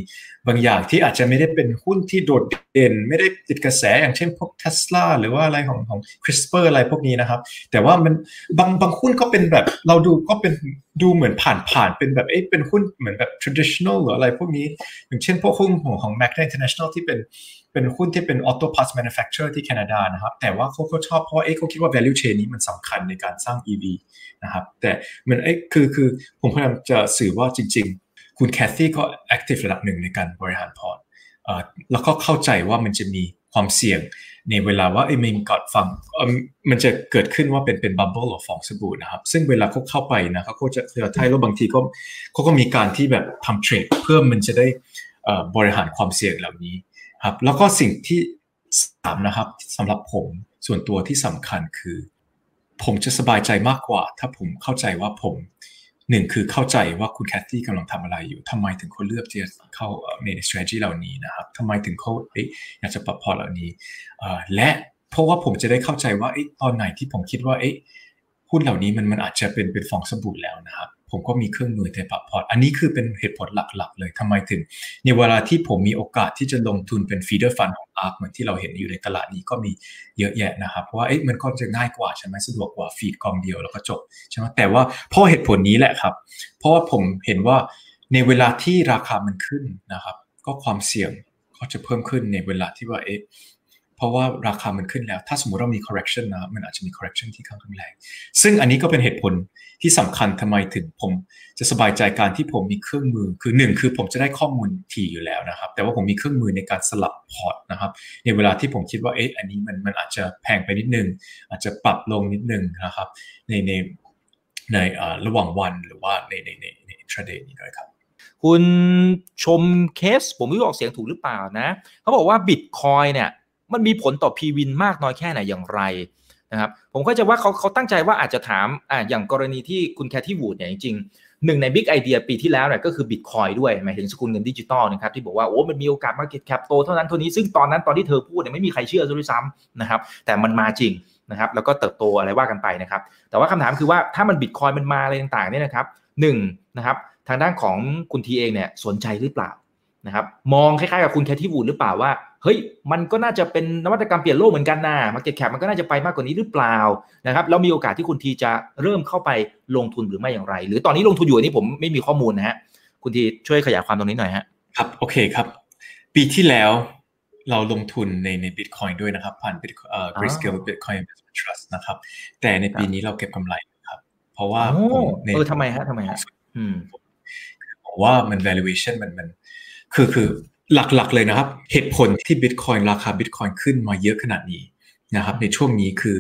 บางอย่างที่อาจจะไม่ได้เป็นหุ้นที่โดดเด่น ไม่ได้ติดกระแสอย่างเช่นพวก Tesla หรือว่าอะไรของของ CRISPR อร์อะไรพวกนี้นะครับ แต่ว่ามันบางบางหุ้นก็เป็นแบบเราดูก็เป็นดูเหมือนผ่านผ่านเป็นแบบเอ๊ะเป็นหุ้นเหมือนแบบ traditional หรืออะไรพวกนี้ อย่างเช่นพวกหุ้นของของ Magna International ที่เป็นเป็นหุ้นที่เป็น auto parts manufacturer ที่แคนาดานะครับ แต่ว่าเขาเขาชอบเพราะเอ๊ะเขาคิดว่า value chain นี้มันสำคัญในการสร้าง EV นะครับ แต่มันเอ๊ะคือคือผมพยายามจะสื่อว่าจริง ๆ คุณแคทตี้ก็ active ระดับหนึ่งในการบริหารพอร์ตแล้วก็เข้าใจว่ามันจะมีความเสี่ยงในเวลาว่าไอ้มันกอดฟังมันจะเกิดขึ้นว่าเป็นเป็นบับเบิลหรือฟองสบู่นะครับ ซึ่งเวลาเขาเข้าไปนะเขาก็จะเคลือไทยแล้วบางทีก็เขาก็มีการที่แบบทำเทรดเพื่อมันจะได้บริหารความเสี่ยงเหล่านี้ครับแล้วก็สิ่งที่สามนะครับสำหรับผมส่วนตัวที่สำคัญคือ ผมจะสบายใจมากกว่า ถ้าผมเข้าใจว่าผมหนึ่งคือเข้าใจว่าคุณแคทตี้กำลังทำอะไรอยู่ทำไมถึงเขาเลือกที่จะเข้าใน strategy เหล่านี้นะครับทำไมถึงเขาอยากจะปรับพอร์ตเหล่านี้และเพราะว่าผมจะได้เข้าใจว่าตอนไหนที่ผมคิดว่าหุ้นเหล่านี้มันมันอาจจะเป็นเป็นฟองสบู่แล้วนะครับ ผมก็มีเครื่องมือในปรับพอร์ต อันนี้คือเป็นเหตุผลหลักๆ เลยทำไมถึง ในเวลาที่ผมมีโอกาสที่จะลงทุนเป็น feeder fund ของ ARK เหมือนที่เราเห็นอยู่ในตลาดนี้ก็มีเยอะแยะนะครับ เพราะว่าเอ๊ะมันก็จะง่ายกว่าใช่ไหมสะดวกกว่า feed กองเดียวแล้วก็จบใช่ไหมแต่ว่าเพราะเหตุผลนี้แหละครับ เพราะว่าผมเห็นว่าในเวลาที่ราคามันขึ้นนะครับ ก็ความเสี่ยงก็จะเพิ่มขึ้นในเวลาที่ว่าเอ๊ะ เพราะว่าราคามันขึ้นแล้ว ถ้าสมมติเรามี correction นะ มันอาจจะมี correction ที่ค่อนข้างแรง ซึ่งอันนี้ก็เป็นเหตุผลที่สำคัญทำไมถึงผม จะสบายใจการที่ผมมีเครื่องมือ คือหนึ่งคือผมจะได้ข้อมูลถี่อยู่แล้วนะครับ แต่ว่าผมมีเครื่องมือในการสลับพอร์ตนะครับ ในเวลาที่ผมคิดว่า เอ๊ะ อันนี้มันมันอาจจะแพงไปนิดนึง อาจจะปรับลงนิดนึงนะครับ ในในในระหว่างวันหรือว่าในในใน intraday นี้ด้วยครับคุณชมเคส ผมไม่รู้ออกเสียงถูกหรือเปล่านะ เขาบอกว่าบิตคอยน์เนี่ย มันมีผลต่อ p ีวินมากน้อยแค่ไหนอย่างไรนะครับผมก็จะว่าเขาเขาตั้งใจว่าอาจจะถามอ่าอย่างกรณีที่คุณแคทตี้วูดเนี่ยจริงๆหนึ่งใน big idea ปีที่แล้วเนี่ยก็คือบิตคอยน์ด้วยหมายถึงสกุลเงินดิจิตอลนะครับที่บอกว่าโอ้มันมีโอกาส market cap โตเท่านั้นเท่านี้ซึ่งตอนนั้นตอนที่เธอพูดเนี่ยไม่มีใครเชื่อด้วยซ้ำนะครับแต่มันมาจริงนะครับแล้วก็เติบโตอะไรว่ากันไปนะครับแต่ว่าคำถามคือว่าถ้ามันบิตคอยมันมาอะไรต่างๆเนี่ยนะครับหนึ่งนะครับทางด้านของคุณทีเองเนี่ยสนใจหรือเปล่านะครับมองคล้ายๆกับคุณแคทที่วูดหรือเปล่าว่า เฮ้ยมันก็น่าจะเป็นนวัตกรรมเปลี่ยนโลกเหมือนกันนะมาเก็ตแคปมันก็น่าจะไปมากกว่านี้หรือเปล่านะครับแล้วมีโอกาสที่คุณทีจะเริ่มเข้าไปลงทุนหรือไม่อย่างไร หรือตอนนี้ลงทุนอยู่นี้ผมไม่มีข้อมูลนะฮะคุณทีช่วยขยายความตรงนี้หน่อยฮะครับโอเคครับ ปีที่แล้วเราลงทุนในในบิตคอยด้วยนะครับ ผ่าน Bit เอ่อ Grayscale Bitcoin Investment Trust นะครับ แต่ในปีนี้เราเก็บกำไรครับ เพราะว่าผมในเออทำไมฮะทำไมฮะอืมผมว่ามัน valuation มันมัน คือคือ หลักๆเลยนะครับ เหตุผลที่ Bitcoin ราคา Bitcoin ขึ้นมาเยอะขนาดนี้นะครับในช่วงนี้คือ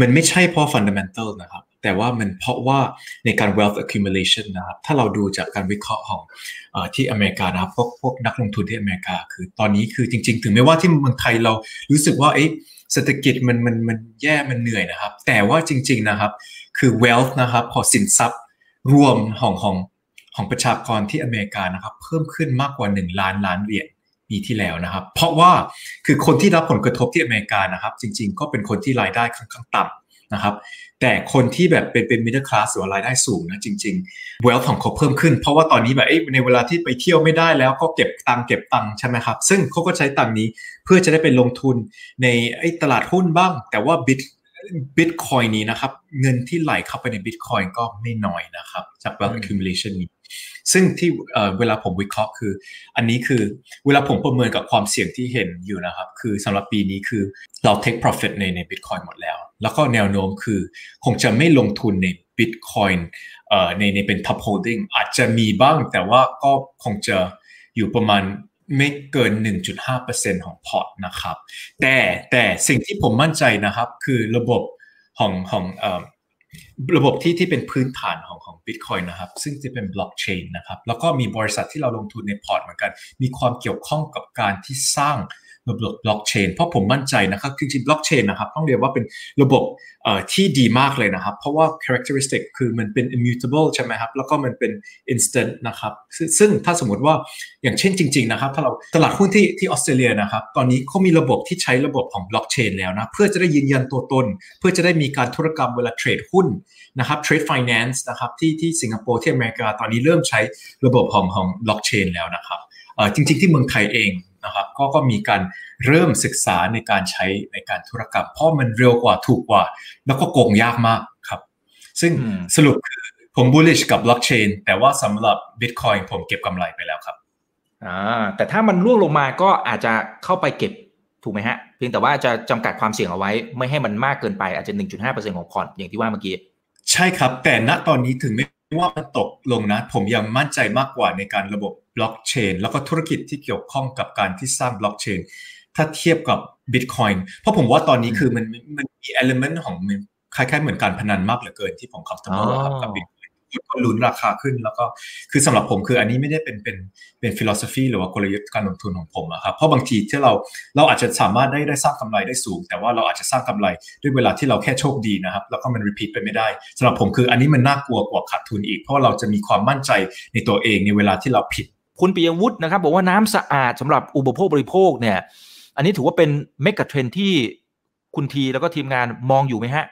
มันไม่ใช่เพราะ fundamental นะครับ แต่ว่ามันเพราะว่าในการ wealth accumulation นะครับ ถ้าเราดูจากการวิเคราะห์ของออที่อเมริกานะครับพวกพวกนักลงทุนที่อเมริกา คือตอนนี้คือจริง ๆ ถึงแม้ว่าที่เมืองไทยเรารู้สึกว่าเอ๊ะเศรษฐกิจมันมันมันแย่มันเหนื่อยนะครับ แต่ว่าจริง ๆนะครับ คือ wealth นะครับพอสินทรัพย์รวมของของ ของประชากรที่อเมริกานะครับ เพิ่มขึ้นมากกว่า 1 ล้านล้านเหรียญปีที่แล้วนะครับ เพราะว่าคือคนที่รับผลกระทบที่อเมริกานะครับ จริง ๆ ก็เป็นคนที่รายได้ค่อนข้างต่ำนะครับ แต่คนที่แบบเป็นเป็น middle class หรือรายได้สูงนะจริงๆ wealth ของเขาเพิ่มขึ้น เพราะว่าตอนนี้แบบในเวลาที่ไปเที่ยวไม่ได้แล้วก็เก็บตังเก็บตังใช่ไหมครับ ซึ่งเขาก็ใช้ตังนี้เพื่อจะได้ไปลงทุนในตลาดหุ้นบ้าง แต่ว่า bit บิตคอยนี้นะครับ เงินที่ไหลเข้าไปในบิตคอยก็ไม่น้อยนะครับ จาก wealth accumulation นี้ ซึ่งที่เวลาผมวิเคราะห์คือ อันนี้คือเวลาผมประเมินกับความเสี่ยงที่เห็นอยู่นะครับ คือสำหรับปีนี้คือเรา take profit ในใน Bitcoin หมดแล้ว แล้วก็แนวโน้มคือคงจะไม่ลงทุนใน Bitcoin ในในเป็น top holding อาจจะมีบ้างแต่ว่าก็คงจะอยู่ประมาณ ไม่เกิน 1.5%ของพอร์ตนะครับ แต่แต่สิ่งที่ผมมั่นใจนะครับ คือระบบของของระบบที่ที่เป็นพื้นฐานของของ Bitcoin นะครับ ซึ่งจะเป็นบล็อกเชนนะครับ แล้วก็มีบริษัทที่เราลงทุนในพอร์ตเหมือนกัน มีความเกี่ยวข้องกับการที่สร้าง ระบบบล็อกเชนเพราะผมมั่นใจนะครับจริงๆบล็อกเชนนะครับต้องเรียกว่าเป็นระบบที่ดีมากเลยนะครับ เพราะว่า characteristic คือมันเป็น immutable ใช่ไหมครับ แล้วก็มันเป็น instant นะครับซึ่งถ้าสมมติว่าอย่างเช่นจริง ๆ นะครับ ถ้าเราตลาดหุ้นที่ที่ออสเตรเลียนะครับ ตอนนี้เขามีระบบที่ใช้ระบบของบล็อกเชนแล้วนะเพื่อจะได้ยืนยันตัวตน เพื่อจะได้มีการธุรกรรมเวลาเทรดหุ้นนะครับ trade finance นะครับที่ที่สิงคโปร์ที่อเมริกาตอนนี้เริ่มใช้ระบบของของบล็อกเชนแล้วนะครับจริง ๆ ที่เมืองไทยเอง นะครับก็ก็มีการเริ่มศึกษาในการใช้ในการธุรกรรม เพราะมันเร็วกว่าถูกกว่า แล้วก็โกงยากมากครับ ซึ่งสรุปคือผม bullish กับบล็อกเชนแต่ว่าสำหรับ Bitcoin ผมเก็บกำไรไปแล้วครับอ่าแต่ถ้ามันร่วงลงมาก็อาจจะเข้าไปเก็บถูกไหมฮะ เพียงแต่ว่าจะจำกัดความเสี่ยงเอาไว้ ไม่ให้มันมากเกินไปอาจจะ 1.5%ของพอร์ตอย่างที่ว่าเมื่อกี้ ใช่ครับ แต่ณตอนนี้ถึงไม่ ว่ามันตกลงนะ ผมยังมั่นใจมากกว่าในการระบบบล็อกเชนแล้วก็ธุรกิจที่เกี่ยวข้องกับการที่สร้างบล็อกเชนถ้าเทียบกับ Bitcoin เพราะผมว่าตอนนี้คือมันมันมี element ของมันคล้ายๆเหมือนการพนันมากเหลือเกินที่ผม comfortable ครับกับ Bitcoin ก็ลุ้นราคาขึ้น แล้วก็คือสำหรับผมคืออันนี้ไม่ได้เป็นเป็นเป็น philosophy หรือว่ากลยุทธ์การลงทุนของผมอะครับเพราะบางทีที่เราเราอาจจะสามารถได้ได้สร้างกำไรได้สูง แต่ว่าเราอาจจะสร้างกำไรด้วยเวลาที่เราแค่โชคดีนะครับแล้วก็มัน repeat ไปไม่ได้สำหรับผมคืออันนี้มันน่ากลัวกว่าขาดทุนอีก เพราะเราจะมีความมั่นใจในตัวเองในเวลาที่เราผิดคุณปิยวุฒินะครับบอกว่าน้ำสะอาดสำหรับอุปโภคบริโภคเนี่ย อันนี้ถือว่าเป็นเมกะเทรนด์ที่คุณทีแล้วก็ทีมงานมองอยู่ไหมฮะ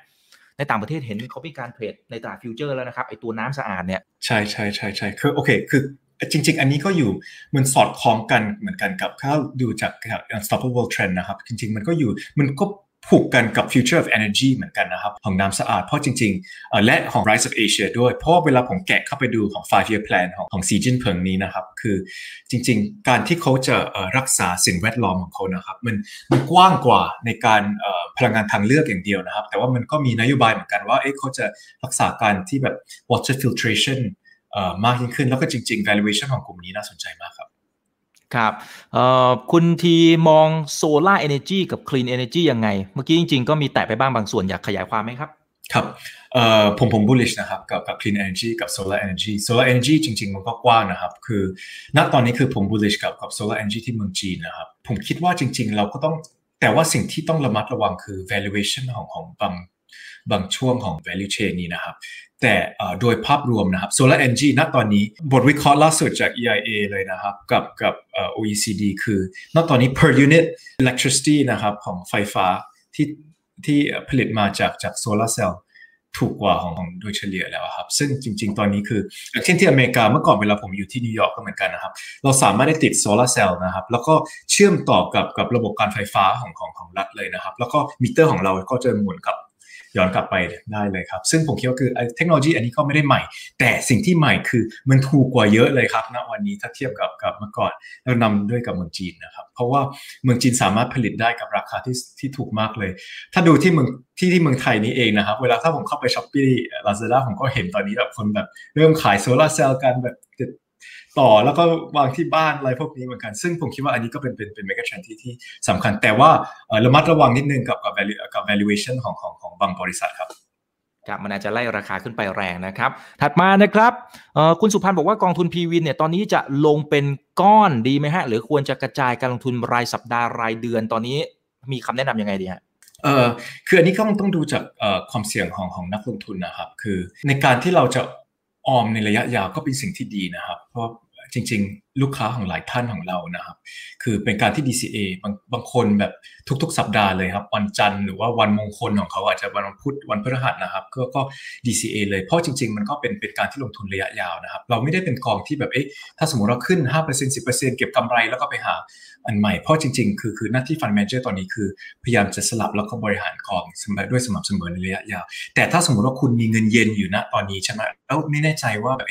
ในต่างประเทศเห็นเขามีการเทรดในตลาดฟิวเจอร์แล้วนะครับไอตัวน้ำสะอาดเนี่ยใช่ใช่ใช่ใช่คือโอเคคือจริง ๆ อันนี้ก็อยู่มันสอดคล้องกันเหมือนกันกับถ้าดูจาก unstoppable trend นะครับ จริง ๆ มันก็อยู่มันก็ ผูกกันกับ future of energy เหมือนกันนะครับ ของน้ำสะอาดเพราะจริงๆ และของ rise of Asia ด้วย เพราะเวลาผมแกะเข้าไปดูของ five year plan ของของสีจิ้นผิงนี้นะครับ คือจริงๆ การที่เขาจะรักษาสิ่งแวดล้อมของเขานะครับ มันมันกว้างกว่าในการพลังงานทางเลือกอย่างเดียวนะครับ แต่ว่ามันก็มีนโยบายเหมือนกันว่าเอ๊ะเขาจะรักษาการที่แบบ water filtration มากยิ่งขึ้นแล้วก็จริงๆ valuation ของกลุ่มนี้น่าสนใจมากครับ ครับคุณทีมอง solar energy กับ clean energy ยังไง เมื่อกี้จริง ๆ ก็มีแตะไปบ้างบางส่วนอยากขยายความไหมครับ ครับผมผม bullish นะครับกับกับ clean energy กับ solar energy solar energy จริง ๆ มันก็กว้างนะครับ คือณตอนนี้คือผม bullish กับกับ solar energy ที่เมืองจีนนะครับ ผมคิดว่าจริง ๆ เราก็ต้องแต่ว่าสิ่งที่ต้องระมัดระวังคือ valuation ของของบางบางช่วงของ value chain นี้นะครับ แต่โดยภาพรวมนะครับ Solar Energy ณตอนนี้บทวิเคราะห์ล่าสุดจาก EIA เลยนะครับ กับกับ OECD คือณตอนนี้ per unit electricity นะครับของไฟฟ้าที่ที่ผลิตมาจากจากโซลาร์เซลล์ถูกกว่าของของโดยเฉลี่ยแล้วครับ ซึ่งจริง ๆ ตอนนี้คือเช่นที่อเมริกาเมื่อก่อนเวลาผมอยู่ที่นิวยอร์กก็เหมือนกันนะครับ เราสามารถได้ติดโซลาร์เซลล์นะครับ แล้วก็เชื่อมต่อกับกับระบบการไฟฟ้าของของของรัฐเลยนะครับ แล้วก็มิเตอร์ของเราก็จะหมุนกลับ ย้อนกลับไปได้เลยครับ ซึ่งผมคิดว่าคือเทคโนโลยีอันนี้ก็ไม่ได้ใหม่ แต่สิ่งที่ใหม่คือมันถูกกว่าเยอะเลยครับณวันนี้ถ้าเทียบกับกับเมื่อก่อนแล้วนำโดยกับเมืองจีนนะครับ เพราะว่าเมืองจีนสามารถผลิตได้กับราคาที่ที่ถูกมากเลย ถ้าดูที่เมืองที่ที่เมืองไทยนี้เองนะครับ เวลาถ้าผมเข้าไป Shopee Lazada ผมก็เห็นตอนนี้แบบคนแบบเริ่มขายโซลาเซลล์กันแบบ ต่อแล้วก็วางที่บ้านอะไรพวกนี้เหมือนกัน ซึ่งผมคิดว่าอันนี้ก็เป็นเป็นเป็น megatrend ที่ที่สำคัญ แต่ว่าระมัดระวังนิดนึงกับกับ value กับ valuation ของของของบางบริษัทครับครับมันอาจจะไล่ราคาขึ้นไปแรงนะครับ ถัดมานะครับคุณสุพันธ์บอกว่ากองทุนพีวินเนี่ยตอนนี้จะลงเป็นก้อนดีไหมฮะ หรือควรจะกระจายการลงทุนรายสัปดาห์รายเดือนตอนนี้มีคำแนะนํำยังไงดีฮะเอ่อคืออันนี้ต้องต้องดูจากความเสี่ยงของของนักลงทุนนะครับ คือในการที่เราจะ ออมในระยะยาวก็เป็นสิ่งที่ดีนะครับ เพราะจริง ๆ ลูกค้าของหลายท่านของเรานะครับ คือเป็นการที่ DCA บางบางคนแบบทุกๆ สัปดาห์เลยครับ วันจันทร์หรือว่าวันมงคลของเขาอาจจะวันพุธวันพฤหัสนะครับ ก็ก็ DCA เลยเพราะจริง ๆ มันก็เป็นเป็นการที่ลงทุนระยะยาวนะครับ เราไม่ได้เป็นกองที่แบบเอ๊ะถ้าสมมติเราขึ้น 5% 10%เก็บกำไรแล้วก็ไปหาอันใหม่ เพราะจริง ๆ คือคือหน้าที่ฟันแมเจอร์ตอนนี้คือ พยายามจะสลับแล้วก็บริหารกองด้วยสม่ำเสมอในระยะยาว แต่ถ้าสมมติว่าคุณมีเงินเย็นอยู่ณตอนนี้ใช่ไหมแล้วไม่แน่ใจว่าแบบ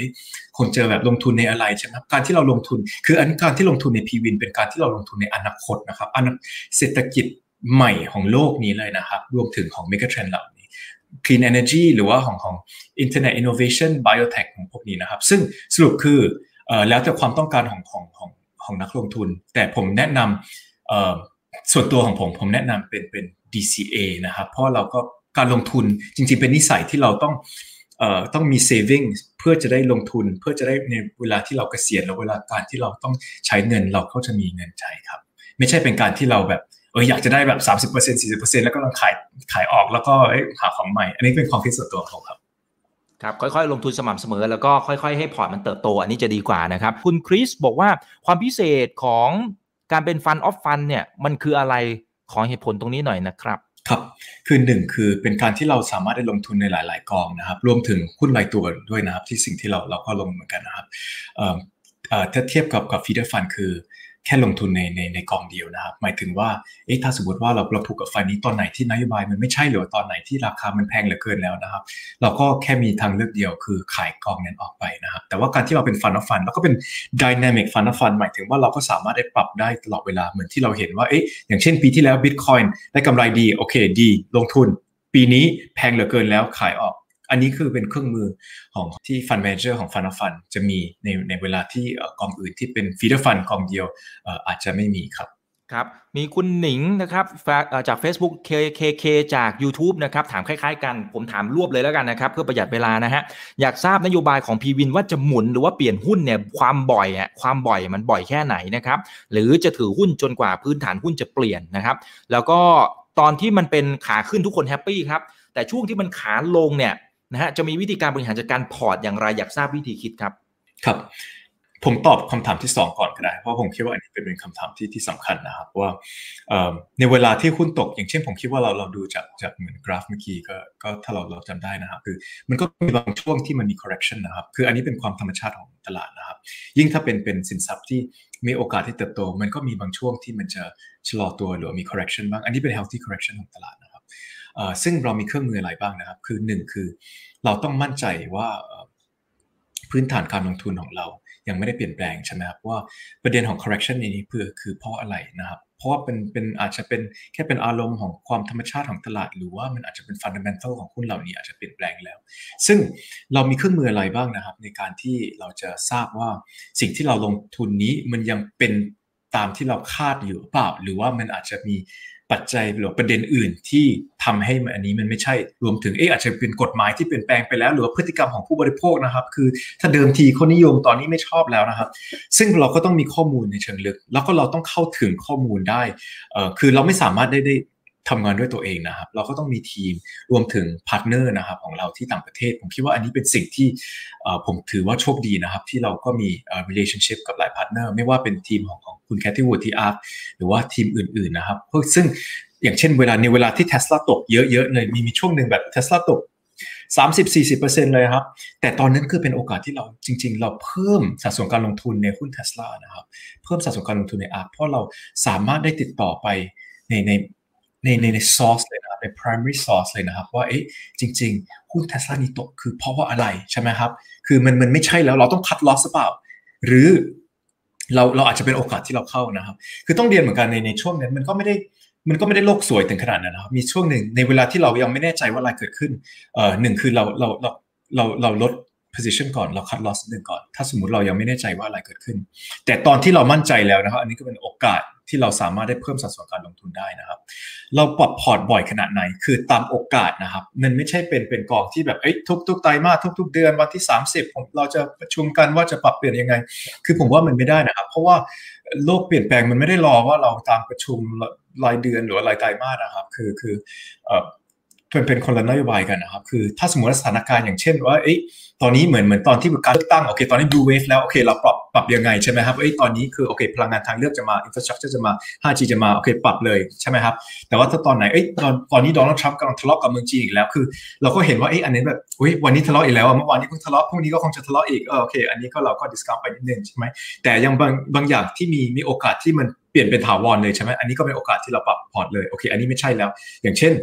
คนเจอแบบลงทุนในอะไรใช่ไหมการที่เราลงทุน คืออันการที่ลงทุนในพีวินเป็นการที่เราลงทุนในอนาคตนะครับอนาเศรษฐกิจใหม่ของโลกนี้เลยนะครับ รวมถึงของเมกะเทรนด์เหล่านี้ clean energy หรือว่าของของ internet innovation biotech ของพวกนี้นะครับ ซึ่งสรุปคือแล้วแต่ความต้องการของของของของนักลงทุน แต่ผมแนะนำส่วนตัวของผมผมแนะนำเป็นเป็น DCA นะครับ เพราะเราก็การลงทุนจริงๆเป็นนิสัยที่เราต้อง ต้องมี saving เพื่อจะได้ลงทุนเพื่อจะได้ในเวลาที่เราเกษียณแล้วเวลาการที่เราต้องใช้เงินเราก็จะมีเงินใช้ครับ ไม่ใช่เป็นการที่เราแบบเอออยากจะได้แบบ 30% 40%แล้วก็ลองขายขายออกแล้วก็หาของใหม่ อันนี้เป็นความคิดส่วนตัวของผมครับครับค่อยๆ ลงทุนสม่ำเสมอแล้วก็ค่อย ๆ ให้พอร์ตมันเติบโต อันนี้จะดีกว่านะครับ คุณคริสบอกว่าความพิเศษของการเป็นฟันออฟฟันเนี่ยมันคืออะไรขอเหตุผลตรงนี้หน่อยนะครับ ครับคือหนึ่งคือเป็นการที่เราสามารถได้ลงทุนในหลาย ๆ กองนะครับ รวมถึงหุ้นรายตัวด้วยนะครับ ที่สิ่งที่เราเราก็ลงเหมือนกันนะครับถ้าเทียบกับกับ feeder fund คือ แค่ลงทุนในในในกองเดียวนะครับ หมายถึงว่าเอ๊ะถ้าสมมติว่าเราเราผูกกับไฟนี้ตอนไหนที่นโยบายมันไม่ใช่หรือตอนไหนที่ราคามันแพงเหลือเกินแล้วนะครับ เราก็แค่มีทางเลือกเดียวคือขายกองนั้นออกไปนะครับ แต่ว่าการที่เราเป็น fund of fund เราก็เป็น dynamic fund of fund หมายถึงว่าเราก็สามารถได้ปรับได้ตลอดเวลาเหมือนที่เราเห็นว่าเอ๊ะอย่างเช่นปีที่แล้วบิตคอยน์ได้กำไรดีโอเคดี ลงทุน ปีนี้แพงเหลือเกินแล้วขายออก อันนี้คือเป็นเครื่องมือของที่ fund manager ของ fund of fund จะมีในในเวลาที่กองอื่นที่เป็น feeder fund กองเดียวอาจจะไม่มีครับครับมีคุณหนิงนะครับจาก Facebook KKK จาก YouTube นะครับถามคล้ายๆกัน ผมถามรวบเลยแล้วกันนะครับเพื่อประหยัดเวลานะฮะอยากทราบนโยบายของพีวินว่าจะหมุนหรือว่าเปลี่ยนหุ้นเนี่ยความบ่อยอะความบ่อยมันบ่อยแค่ไหนนะครับหรือจะถือหุ้นจนกว่าพื้นฐานหุ้นจะเปลี่ยนนะครับ แล้วก็ตอนที่มันเป็นขาขึ้นทุกคน happy ครับแต่ช่วงที่มันขาลงเนี่ย นะฮะจะมีวิธีการบริหารจัดการพอร์ตอย่างไรอยากทราบวิธีคิดครับ ครับ ผมตอบคำถามที่ 2 ก่อนก็ได้ เพราะผมคิดว่าอันนี้เป็นคำถามที่ที่สำคัญนะครับว่าในเวลาที่หุ้นตก อย่างเช่นผมคิดว่าเราเราดูจากจากเหมือนกราฟเมื่อกี้ก็ก็ถ้าเราเราจำได้นะครับคือมันก็มีบางช่วงที่มันมี correction นะครับ คืออันนี้เป็นความธรรมชาติของตลาดนะครับ ยิ่งถ้าเป็นเป็นสินทรัพย์ที่มีโอกาสที่เติบโต มันก็มีบางช่วงที่มันจะชะลอตัวหรือมี correction บ้างอันนี้เป็น healthy correction ของตลาดนะครับ ซึ่งเรามีเครื่องมืออะไรบ้างนะครับ คือหนึ่งคือเราต้องมั่นใจว่าพื้นฐานการลงทุนของเรายังไม่ได้เปลี่ยนแปลงใช่ไหมครับว่าประเด็นของ correction นี้เพื่อคือเพราะอะไรนะครับ เพราะว่าเป็นเป็นอาจจะเป็นแค่เป็นอารมณ์ของความธรรมชาติของตลาด หรือว่ามันอาจจะเป็น fundamental ของหุ้นเหล่านี้อาจจะเปลี่ยนแปลงแล้ว ซึ่งเรามีเครื่องมืออะไรบ้างนะครับ ในการที่เราจะทราบว่าสิ่งที่เราลงทุนนี้มันยังเป็นตามที่เราคาดอยู่หรือเปล่า หรือว่ามันอาจจะมี ปัจจัยหรือประเด็นอื่นที่ทำให้อันนี้มันไม่ใช่รวมถึงเอออาจจะเป็นกฎหมายที่เปลี่ยนแปลงไปแล้วหรือว่าพฤติกรรมของผู้บริโภคนะครับ คือถ้าเดิมทีเขานิยมตอนนี้ไม่ชอบแล้วนะครับ ซึ่งเราก็ต้องมีข้อมูลในเชิงลึก แล้วก็เราต้องเข้าถึงข้อมูลได้เอ่อคือเราไม่สามารถได้ได้ ทำงานด้วยตัวเองนะครับ เราก็ต้องมีทีมรวมถึง partner นะครับของเราที่ต่างประเทศ ผมคิดว่าอันนี้เป็นสิ่งที่ผมถือว่าโชคดีนะครับ ที่เราก็มี relationship กับหลาย partner ไม่ว่าเป็นทีมของของคุณ Cathie Wood ที่ ARK หรือว่าทีมอื่นๆนะครับซึ่งอย่างเช่นเวลาในเวลาที่เทสลาตกเยอะๆเลยมีมีช่วงหนึ่งแบบเทสลาตก30-40%เลยครับ แต่ตอนนั้นคือเป็นโอกาสที่เราจริง ๆ เราเพิ่มสัดส่วนการลงทุนในหุ้นเทสลานะครับ เพิ่มสัดส่วนการลงทุนใน ARK เพราะเราสามารถได้ติดต่อไปในใน ในในในซอสเลยนะครับเป็น primary source เลยนะครับ ว่าเอ๊ะจริง ๆ หุ้นเทสลานี้ตกคือเพราะว่าอะไรใช่ไหมครับ คือมันมันไม่ใช่แล้วเราต้องคัดลอสหรือเปล่า หรือเราเราอาจจะเป็นโอกาสที่เราเข้านะครับ คือต้องเรียนเหมือนกันในในช่วงนั้นมันก็ไม่ได้มันก็ไม่ได้โลกสวยถึงขนาดนั้นนะครับ มีช่วงหนึ่งในเวลาที่เรายังไม่แน่ใจว่าอะไรเกิดขึ้นเอ่อหนึ่งคือเราเราเราเราเราลด position ก่อนเราคัด loss หนึ่งก่อน ถ้าสมมติเรายังไม่แน่ใจว่าอะไรเกิดขึ้น แต่ตอนที่เรามั่นใจแล้วนะครับ อันนี้ก็เป็นโอกาส ที่เราสามารถได้เพิ่มสัดส่วนการลงทุนได้นะครับ เราปรับพอร์ตบ่อยขนาดไหน คือตามโอกาสนะครับมันไม่ใช่เป็นเป็นกองที่แบบเอ้ยทุกทุกไตรมาสทุกทุกเดือนวันที่ 30ผมเราจะประชุมกันว่าจะปรับเปลี่ยนยังไง คือผมว่ามันไม่ได้นะครับ เพราะว่าโลกเปลี่ยนแปลงมันไม่ได้รอว่าเราตามประชุมรายเดือนหรือรายไตรมาสนะครับ คือคือ เป็นเป็นคนละนโยบายกันนะครับ คือถ้าสมมติสถานการณ์อย่างเช่นว่าเอ้ยตอนนี้เหมือนเหมือนตอนที่การเลือกตั้งโอเค ตอนนี้ blue wave แล้วโอเค เราปรับปรับยังไงใช่ไหมครับเอ้ยตอนนี้คือโอเค พลังงานทางเลือกจะมา infrastructure จะมา 5G จะมาโอเคปรับเลยใช่ไหมครับ แต่ว่าถ้าตอนไหนเอ้ยตอนตอนนี้โดนัลด์ทรัมป์กำลังทะเลาะกับเมืองจีนอีกแล้วคือ เราก็เห็นว่าเอ้ยอันนี้แบบอุ้ยวันนี้ทะเลาะอีกแล้วเมื่อวานนี้เพิ่งทะเลาะพรุ่งนี้ก็คงจะทะเลาะอีกเออโอเค อันนี้ก็เราก็ discount ไปนิดนึงใช่ไหมแต่ยังบางบางอย่างที่มีมีโอกาสที่มันเปลี่ยนเป็นถาวรเลยใช่ไหมอันนี้ก็เป็นโอกาสที่เราปรับพอร์ตเลยโอเค อันนี้ไม่ใช่แล้ว อย่างเช่น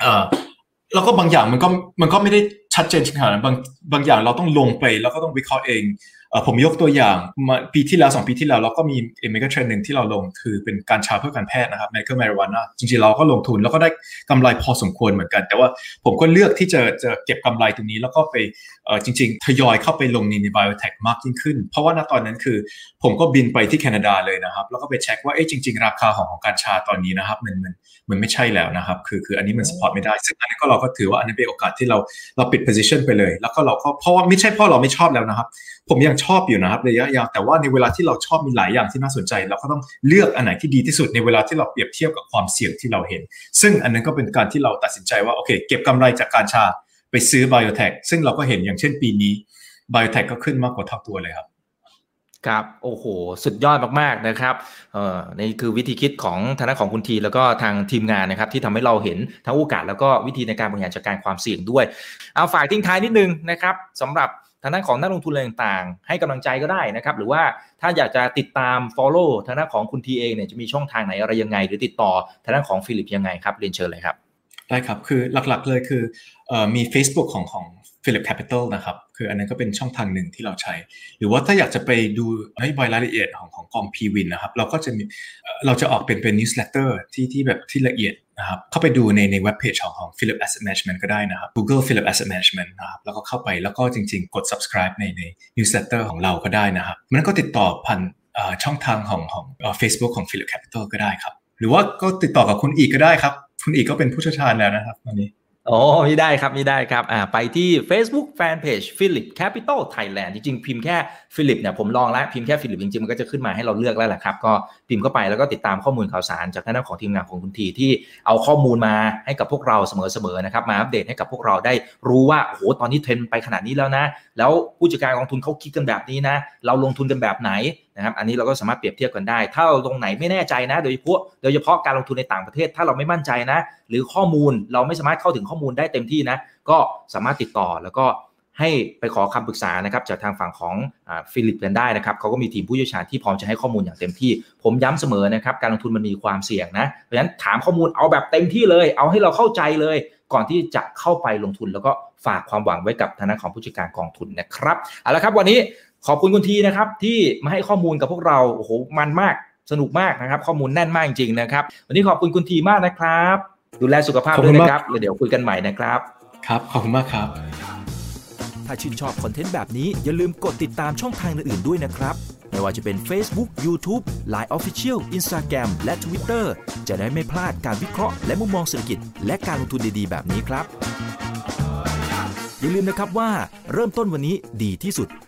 เออแล้วก็บางอย่างมันก็มันก็ไม่ได้ชัดเจนขนาดนั้นบางบางอย่างเราต้องลงไปแล้วก็ต้องวิเคราะห์เอง ผมยกตัวอย่างปีที่แล้วสองปีที่แล้วเราก็มีเอ megatrend หนึ่งที่เราลงคือเป็นกัญชาเพื่อการแพทย์นะครับ medical marijuana จริงๆเราก็ลงทุนแล้วก็ได้กำไรพอสมควรเหมือนกัน แต่ว่าผมก็เลือกที่จะจะเก็บกำไรตรงนี้แล้วก็ไปเออจริง ๆ ทยอยเข้าไปลงในใน biotech มากยิ่งขึ้น เพราะว่าณตอนนั้นคือผมก็บินไปที่แคนาดาเลยนะครับ แล้วก็ไปเช็คว่าเอ๊ะจริง ๆ ราคาของของกัญชาตอนนี้นะครับมันมันมันไม่ใช่แล้วนะครับคือคืออันนี้มัน support ไม่ได้ซึ่งอันนี้ก็เราก็ถือว่าอันนี้เป็นโอกาสที่เราเราปิด position ไปเลย แล้วก็เราก็เพราะว่าไม่ใช่เพราะเราไม่ชอบแล้วนะครับ ผมยังชอบอยู่นะครับระยะยาวแต่ว่าในเวลาที่เราชอบมีหลายอย่างที่น่าสนใจ เราก็ต้องเลือกอันไหนที่ดีที่สุดในเวลาที่เราเปรียบเทียบกับความเสี่ยงที่เราเห็น ซึ่งอันนั้นก็เป็นการที่เราตัดสินใจว่าโอเค เก็บกำไรจากการชาไปซื้อ biotech ซึ่งเราก็เห็นอย่างเช่นปีนี้ biotech ก็ขึ้นมากกว่าเท่าตัวเลยครับครับโอ้โห สุดยอดมากๆนะครับเอ่อนี่คือวิธีคิดของทางด้านของคุณที แล้วก็ทางทีมงานนะครับที่ทำให้เราเห็นทั้งโอกาสแล้วก็วิธีในการบริหารจัดการความเสี่ยงด้วย เอาฝากทิ้งท้ายนิดนึงนะครับสำหรับ ทางด้านของนักลงทุนอะไรต่างๆ ให้กำลังใจก็ได้นะครับ หรือว่าถ้าอยากจะติดตาม follow ทางด้านของคุณทีเองเนี่ยจะมีช่องทางไหนอะไรยังไง หรือติดต่อทางด้านของฟิลิปยังไงครับเรียนเชิญเลยครับได้ครับคือหลักๆเลยคือ มี Facebook ของของ Philip Capital นะครับ คืออันนั้นก็เป็นช่องทางหนึ่งที่เราใช้ หรือว่าถ้าอยากจะไปดูนโยบายรายละเอียดของของกอง p w i n นะครับ เราก็จะมีเราจะออกเป็นเป็น newsletter ที่ที่แบบที่ละเอียดนะครับ เข้าไปดูในในเว็บเพจของของ Philip Asset Management ก็ได้นะครับ Google Philip Asset Management นะครับ แล้วก็เข้าไปแล้วก็จริง ๆ กด subscribe ในใน newsletter ของเราก็ได้นะครับ มันก็ติดต่อผ่านช่องทางของของเอ่อ Facebook ของ Philip Capital ก็ได้ครับ หรือว่าก็ติดต่อกับคุณอีกก็ได้ครับ คุณอีกก็เป็นผู้เชี่ยวชาญแล้วนะครับตอนนี้ โอ้ไม่ได้ครับไม่ได้ครับอ่าไปที่ Facebook Fanpage Philip Capital Thailand จริงๆ พิมพ์แค่ Philip เนี่ยผมลองแล้ว พิมพ์แค่ Philip จริงๆ มันก็จะขึ้นมาให้เราเลือกแล้วแหละครับ ก็พิมพ์เข้าไปแล้วก็ติดตามข้อมูลข่าวสาร จากทางด้านของทีมงานของคุณทีที่เอาข้อมูลมาให้กับพวกเราเสมอๆนะครับ มาอัปเดตให้กับพวกเราได้รู้ว่าโอ้โหตอนนี้เทรนไปขนาดนี้แล้วนะ แล้วผู้จัดการกองทุนเขาคิดกันแบบนี้นะ เราลงทุนกันแบบไหน นะครับอันนี้เราก็สามารถเปรียบเทียบกันได้ ถ้าเราตรงไหนไม่แน่ใจนะโดยเฉพาะโดยเฉพาะการลงทุนในต่างประเทศ ถ้าเราไม่มั่นใจนะ หรือข้อมูลเราไม่สามารถเข้าถึงข้อมูลได้เต็มที่นะ ก็สามารถติดต่อแล้วก็ให้ไปขอคำปรึกษานะครับจากทางฝั่งของฟิลิปกันได้นะครับเขาก็มีทีมผู้เชี่ยวชาญที่พร้อมจะให้ข้อมูลอย่างเต็มที่ ผมย้ำเสมอนะครับการลงทุนมันมีความเสี่ยงนะเพราะฉะนั้นถามข้อมูลเอาแบบเต็มที่เลย เอาให้เราเข้าใจเลย ก่อนที่จะเข้าไปลงทุนแล้วก็ฝากความหวังไว้กับทางด้านของผู้จัดการกองทุนนะครับเอาละครับวันนี้ ขอบคุณคุณทีนะครับที่มาให้ข้อมูลกับพวกเราโอ้โหมันมากสนุกมากนะครับ ข้อมูลแน่นมากจริงๆนะครับ วันนี้ขอบคุณคุณทีมากนะครับ ดูแลสุขภาพด้วยนะครับแล้วเดี๋ยวคุยกันใหม่นะครับ ครับขอบคุณมากครับ ถ้าชื่นชอบคอนเทนต์แบบนี้อย่าลืมกดติดตามช่องทางอื่นๆด้วยนะครับไม่ว่าจะเป็น Facebook, YouTube, Line Official, Instagram และ Twitter จะได้ไม่พลาดการวิเคราะห์และมุมมองเศรษฐกิจ และการลงทุนดีๆ แบบนี้ครับ อย่าลืมนะครับว่าเริ่มต้นวันนี้ดีที่สุด